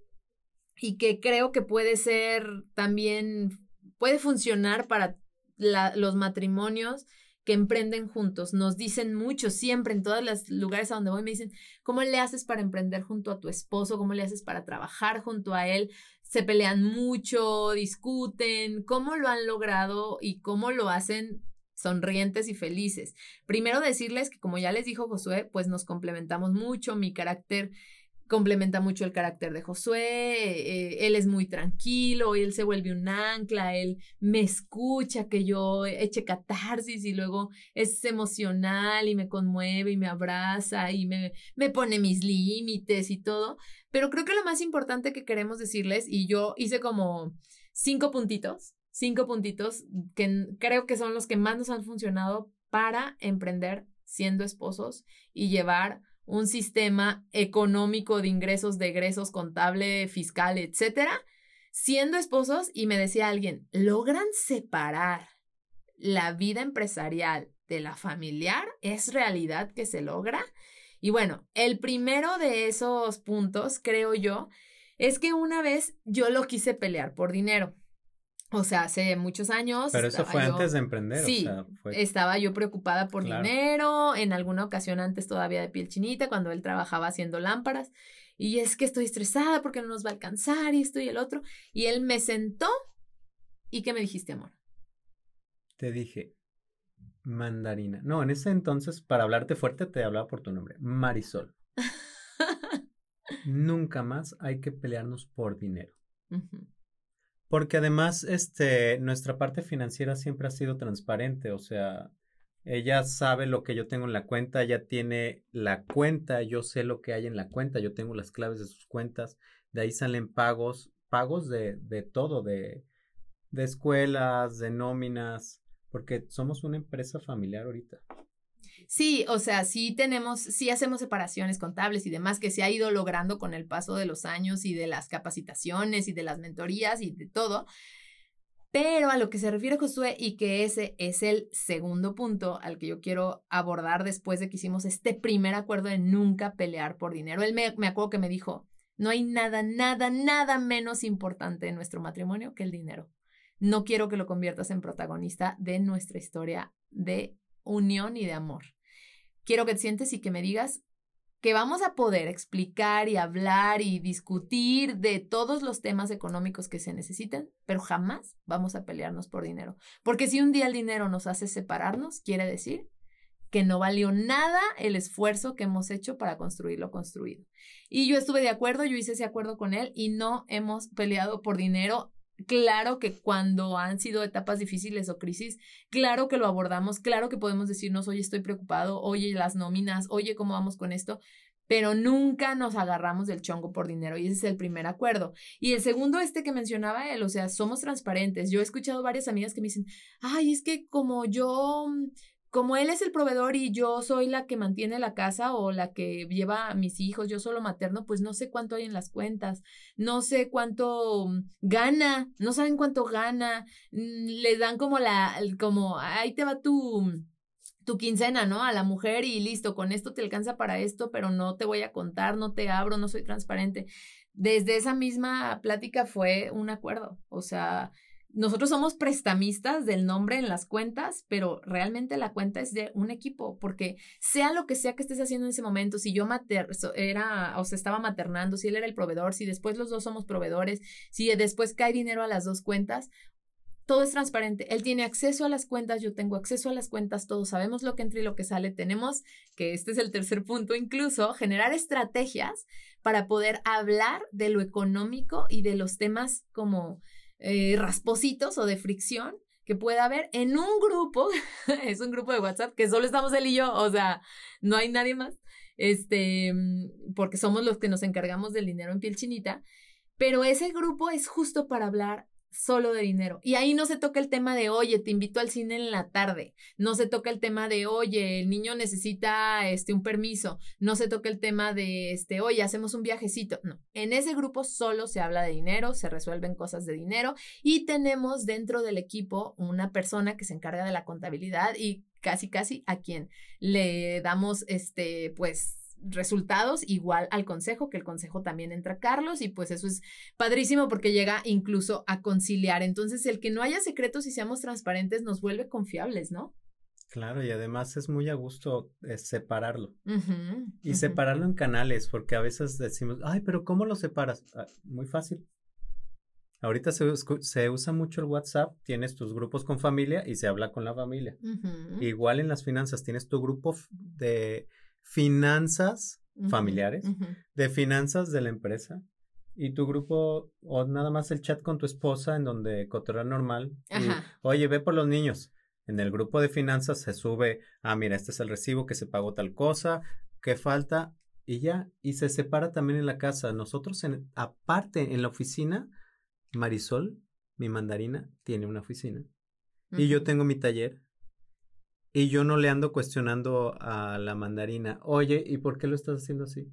y que creo que puede ser también, puede funcionar para la- los matrimonios que emprenden juntos. Nos dicen mucho, siempre, en todos los lugares a donde voy, me dicen, ¿cómo le haces para emprender junto a tu esposo? ¿Cómo le haces para trabajar junto a él? se pelean mucho, discuten, cómo lo han logrado y cómo lo hacen sonrientes y felices. Primero decirles que como ya les dijo Josué, pues nos complementamos mucho, mi carácter complementa mucho el carácter de Josué, eh, él es muy tranquilo, él se vuelve un ancla, él me escucha que yo eche catarsis y luego es emocional y me conmueve y me abraza y me, me pone mis límites y todo. Pero creo que lo más importante que queremos decirles, y yo hice como cinco puntitos, cinco puntitos que creo que son los que más nos han funcionado para emprender siendo esposos y llevar un sistema económico de ingresos, de egresos, contable, fiscal, etcétera, siendo esposos. Y me decía alguien, ¿logran separar la vida empresarial de la familiar? ¿Es realidad que se logra? Y bueno, el primero de esos puntos, creo yo, es que una vez yo lo quise pelear por dinero. O sea, hace muchos años. Pero eso fue yo- antes de emprender, Sí, o sea, fue Estaba yo preocupada por Claro. dinero, en alguna ocasión antes todavía de piel chinita, cuando él trabajaba haciendo lámparas. Y es que estoy estresada porque no nos va a alcanzar y esto y el otro. Y él me sentó. ¿Y qué me dijiste, amor? te dije mandarina. No, en ese entonces, para hablarte fuerte, te hablaba por tu nombre, Marisol. Nunca más hay que pelearnos por dinero. Porque además, este, nuestra parte financiera siempre ha sido transparente, o sea, ella sabe lo que yo tengo en la cuenta, ella tiene la cuenta, yo sé lo que hay en la cuenta, yo tengo las claves de sus cuentas, de ahí salen pagos, pagos de, de todo, de, de escuelas, de nóminas, porque somos una empresa familiar ahorita. Sí, o sea, sí tenemos, sí hacemos separaciones contables y demás que se ha ido logrando con el paso de los años y de las capacitaciones y de las mentorías y de todo. Pero a lo que se refiere Josué y que ese es el segundo punto al que yo quiero abordar después de que hicimos este primer acuerdo de nunca pelear por dinero. Él me, me acuerdo que me dijo, no hay nada, nada, nada menos importante en nuestro matrimonio que el dinero. No quiero que lo conviertas en protagonista de nuestra historia de unión y de amor. Quiero que te sientes y que me digas que vamos a poder explicar y hablar y discutir de todos los temas económicos que se necesiten, pero jamás vamos a pelearnos por dinero. Porque si un día el dinero nos hace separarnos, quiere decir que no valió nada el esfuerzo que hemos hecho para construir lo construido. Y yo estuve de acuerdo, yo hice ese acuerdo con él y no hemos peleado por dinero Claro que cuando han sido etapas difíciles o crisis, claro que lo abordamos, claro que podemos decirnos, oye, estoy preocupado, oye, las nóminas, oye, ¿cómo vamos con esto? Pero nunca nos agarramos del chongo por dinero y ese es el primer acuerdo. Y el segundo, este que mencionaba él, o sea, somos transparentes. Yo he escuchado varias amigas que me dicen, ay, es que como yo como él es el proveedor y yo soy la que mantiene la casa o la que lleva a mis hijos, yo solo materno, pues no sé cuánto hay en las cuentas, no sé cuánto mm, gana, no saben cuánto gana, mm, le dan como la, como, ahí te va tu, tu quincena, ¿no? A la mujer y listo, con esto te alcanza para esto, pero no te voy a contar, no te abro, no soy transparente. Desde esa misma plática fue un acuerdo, o sea, nosotros somos prestamistas del nombre en las cuentas, pero realmente la cuenta es de un equipo, porque sea lo que sea que estés haciendo en ese momento, si yo mater era, o se estaba maternando, si él era el proveedor, si después los dos somos proveedores, si después cae dinero a las dos cuentas, todo es transparente. Él tiene acceso a las cuentas, yo tengo acceso a las cuentas, todos sabemos lo que entra y lo que sale. Tenemos, que este es el tercer punto, incluso generar estrategias para poder hablar de lo económico y de los temas como eh, raspositos o de fricción que pueda haber en un grupo, es un grupo de WhatsApp que solo estamos él y yo, o sea, no hay nadie más, este, mm, porque somos los que nos encargamos del dinero en piel chinita, pero ese grupo es justo para hablar solo de dinero. Y ahí no se toca el tema de, oye, te invito al cine en la tarde. No se toca el tema de, oye, el niño necesita este, un permiso. No se toca el tema de, este, oye, hacemos un viajecito. No, en ese grupo solo se habla de dinero, se resuelven cosas de dinero y tenemos dentro del equipo una persona que se encarga de la contabilidad y casi, casi a quien le damos, este, pues, resultados igual al consejo, que el consejo también entra Carlos y pues eso es padrísimo porque llega incluso a conciliar. Entonces, el que no haya secretos y seamos transparentes nos vuelve confiables, ¿no? Claro, y además es muy a gusto eh, separarlo. y separarlo en canales, porque a veces decimos, ay, pero ¿cómo lo separas? Ah, muy fácil. Ahorita se, se, usa mucho el WhatsApp, tienes tus grupos con familia y se habla con la familia. Igual en las finanzas, tienes tu grupo de finanzas familiares, de finanzas de la empresa, y tu grupo, o nada más el chat con tu esposa en donde cotorrea normal, oye, ve por los niños. En el grupo de finanzas se sube, ah, mira, este es el recibo que se pagó tal cosa, qué falta, y ya, y se separa también en la casa. Nosotros, en, aparte, en la oficina, Marisol, mi mandarina, tiene una oficina. Y yo tengo mi taller y yo no le ando cuestionando a la mandarina, oye, ¿y por qué lo estás haciendo así?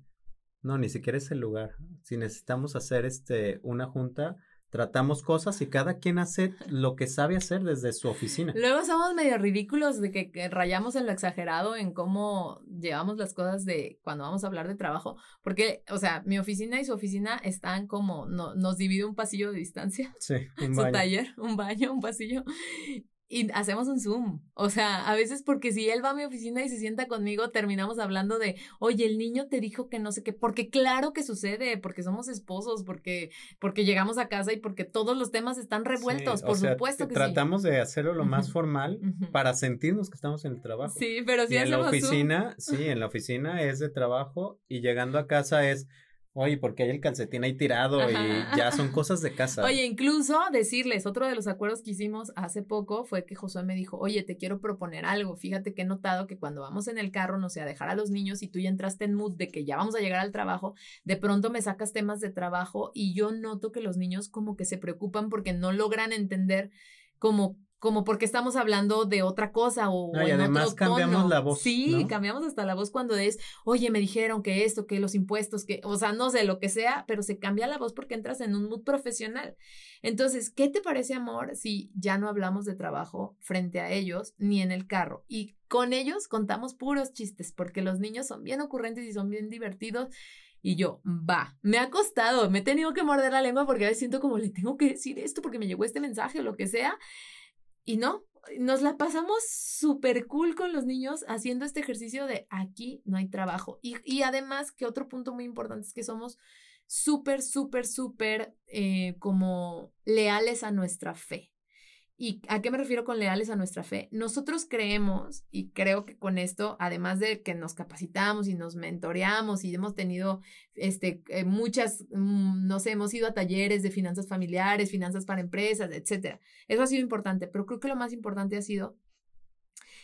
No, ni siquiera es el lugar. Si necesitamos hacer este una junta, tratamos cosas y cada quien hace lo que sabe hacer desde su oficina. Luego somos medio ridículos de que, rayamos en lo exagerado en cómo llevamos las cosas de cuando vamos a hablar de trabajo, porque, o sea, mi oficina y su oficina están como, no, nos divide un pasillo de distancia. Sí, un baño. Su taller, un baño, un pasillo y hacemos un Zoom. O sea, a veces porque si él va a mi oficina y se sienta conmigo, terminamos hablando de, oye, el niño te dijo que no sé qué, porque claro que sucede, porque somos esposos, porque, porque llegamos a casa y porque todos los temas están revueltos, por supuesto que tratamos de hacerlo lo más formal para sentirnos que estamos en el trabajo. Sí, pero si en la oficina, sí, en la oficina es de trabajo y llegando a casa es Oye, porque hay el calcetín ahí tirado y ya son cosas de casa. Oye, incluso decirles, otro de los acuerdos que hicimos hace poco fue que Josué me dijo, oye, te quiero proponer algo. Fíjate que he notado que cuando vamos en el carro, no sé, a dejar a los niños y tú ya entraste en mood de que ya vamos a llegar al trabajo, de pronto me sacas temas de trabajo y yo noto que los niños como que se preocupan porque no logran entender como como porque estamos hablando de otra cosa o, y además cambiamos la voz. Sí, cambiamos hasta la voz cuando es, oye, me dijeron que esto, que los impuestos, que, o sea, no sé, lo que sea, pero se cambia la voz porque entras en un mood profesional. Entonces, ¿qué te parece, amor, si ya no hablamos de trabajo frente a ellos ni en el carro? Y con ellos contamos puros chistes porque los niños son bien ocurrentes y son bien divertidos. Y yo, va, me ha costado, me he tenido que morder la lengua porque a veces siento como le tengo que decir esto porque me llegó este mensaje o lo que sea. Y no, nos la pasamos súper cool con los niños haciendo este ejercicio de aquí no hay trabajo. Y, y además, que otro punto muy importante es que somos súper, súper, súper eh, como leales a nuestra fe. ¿Y a qué me refiero con leales a nuestra fe? Nosotros creemos, y creo que con esto, además de que nos capacitamos y nos mentoreamos y hemos tenido este, eh, muchas, mm, no sé, hemos ido a talleres de finanzas familiares, finanzas para empresas, etcétera. Eso ha sido importante, pero creo que lo más importante ha sido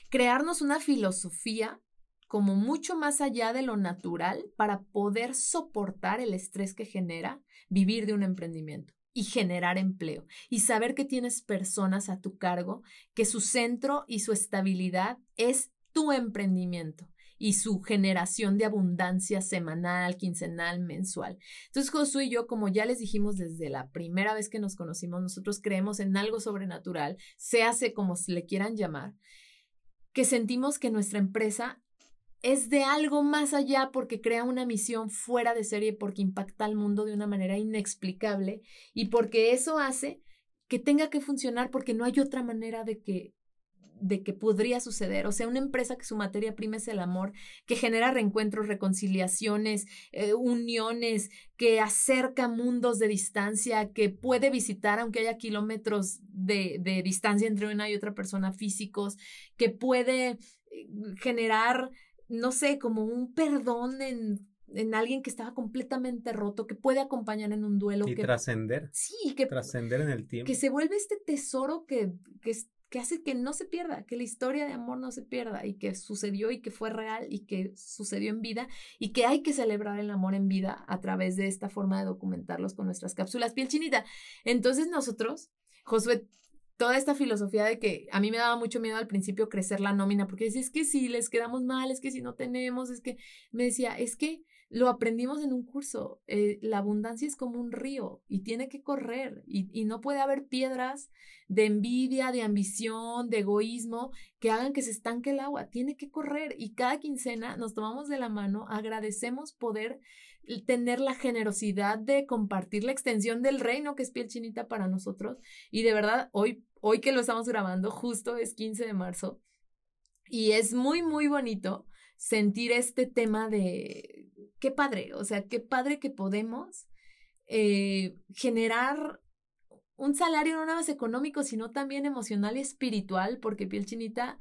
crearnos una filosofía como mucho más allá de lo natural para poder soportar el estrés que genera vivir de un emprendimiento y generar empleo y saber que tienes personas a tu cargo, que su centro y su estabilidad es tu emprendimiento y su generación de abundancia semanal, quincenal, mensual. Entonces, Josué y yo, como ya les dijimos desde la primera vez que nos conocimos, nosotros creemos en algo sobrenatural, se hace como se le quieran llamar, que sentimos que nuestra empresa es de algo más allá porque crea una misión fuera de serie, porque impacta al mundo de una manera inexplicable y porque eso hace que tenga que funcionar porque no hay otra manera de que de que podría suceder. O sea, una empresa que su materia prima es el amor, que genera reencuentros, reconciliaciones, eh, uniones, que acerca mundos de distancia, que puede visitar aunque haya kilómetros de, de distancia entre una y otra persona físicos, que puede eh, generar no sé, como un perdón en, en alguien que estaba completamente roto, que puede acompañar en un duelo. Y que, trascender. Sí, que trascender en el tiempo. Que se vuelve este tesoro que, que, que hace que no se pierda, que la historia de amor no se pierda y que sucedió y que fue real y que sucedió en vida y que hay que celebrar el amor en vida a través de esta forma de documentarlos con nuestras cápsulas piel chinita. Entonces nosotros, Josué toda esta filosofía de que a mí me daba mucho miedo al principio crecer la nómina, porque decía, es que si les quedamos mal, es que si no tenemos, es que me decía, es que lo aprendimos en un curso, eh, la abundancia es como un río y tiene que correr y, y no puede haber piedras de envidia, de ambición, de egoísmo que hagan que se estanque el agua, tiene que correr y cada quincena nos tomamos de la mano, agradecemos poder tener la generosidad de compartir la extensión del reino que es piel chinita para nosotros. Y de verdad, hoy, hoy que lo estamos grabando, justo es 15 de marzo. Y es muy, muy bonito sentir este tema de qué padre, o sea, qué padre que podemos eh, generar un salario no nada más económico, sino también emocional y espiritual, porque piel chinita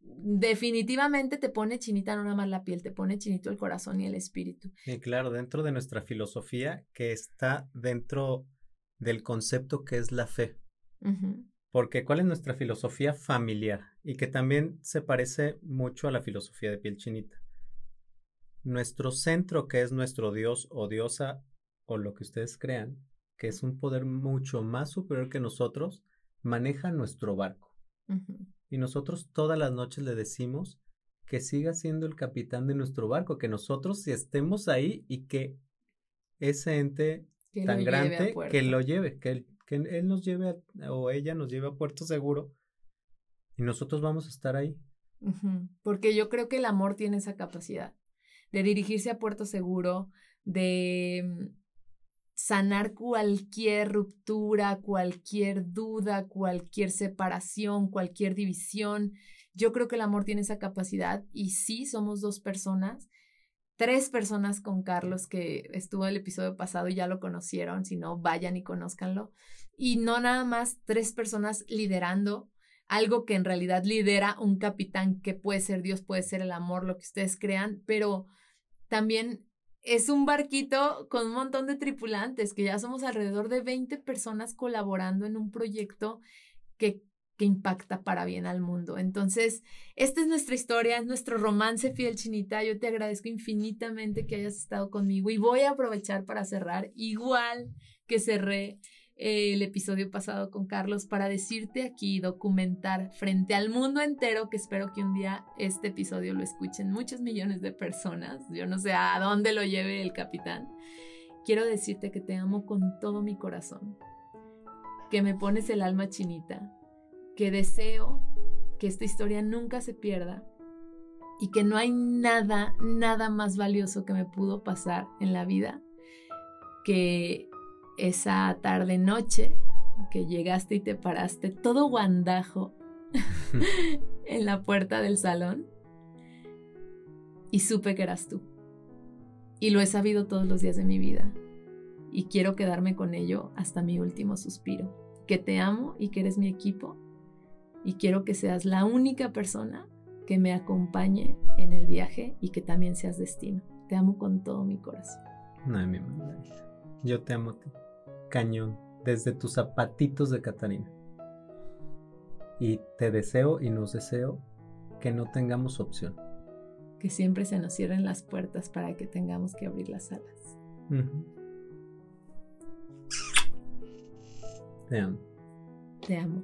definitivamente te pone chinita no nada más la piel, te pone chinito el corazón y el espíritu. Y claro, dentro de nuestra filosofía que está dentro del concepto que es la fe. Porque ¿cuál es nuestra filosofía familiar? Y que también se parece mucho a la filosofía de piel chinita. Nuestro centro, que es nuestro Dios o diosa o lo que ustedes crean, que es un poder mucho más superior que nosotros, maneja nuestro barco y nosotros todas las noches le decimos que siga siendo el capitán de nuestro barco, que nosotros estemos ahí y que ese ente tan grande que lo lleve, que él, que él nos lleve o ella nos lleve a puerto seguro y nosotros vamos a estar ahí. Porque yo creo que el amor tiene esa capacidad de dirigirse a puerto seguro, de mm, sanar cualquier ruptura, cualquier duda, cualquier separación, cualquier división. Yo creo que el amor tiene esa capacidad y sí, somos dos personas, tres personas con Carlos que estuvo el episodio pasado y ya lo conocieron, si no, vayan y conózcanlo. Y no nada más tres personas liderando algo que en realidad lidera un capitán que puede ser Dios, puede ser el amor, lo que ustedes crean, pero también es un barquito con un montón de tripulantes, que ya somos alrededor de 20 personas colaborando en un proyecto que, que impacta para bien al mundo. Entonces, esta es nuestra historia, es nuestro romance fiel chinita. Yo te agradezco infinitamente que hayas estado conmigo y voy a aprovechar para cerrar igual que cerré el episodio pasado con Carlos para decirte aquí, documentar frente al mundo entero, que espero que un día este episodio lo escuchen muchos millones de personas. Yo no sé a dónde lo lleve el capitán. Quiero decirte que te amo con todo mi corazón, que me pones el alma chinita, que deseo que esta historia nunca se pierda y que no hay nada, nada más valioso que me pudo pasar en la vida que esa tarde noche que llegaste y te paraste todo guandajo en la puerta del salón y supe que eras tú. Y lo he sabido todos los días de mi vida y quiero quedarme con ello hasta mi último suspiro. que te amo y que eres mi equipo y quiero que seas la única persona que me acompañe en el viaje y que también seas destino. Te amo con todo mi corazón. No, mi mamá. Yo te amo a ti. Cañón. Desde tus zapatitos de Catarina. Y te deseo y nos deseo que no tengamos opción. Que siempre se nos cierren las puertas para que tengamos que abrir las alas. Te amo. Te amo.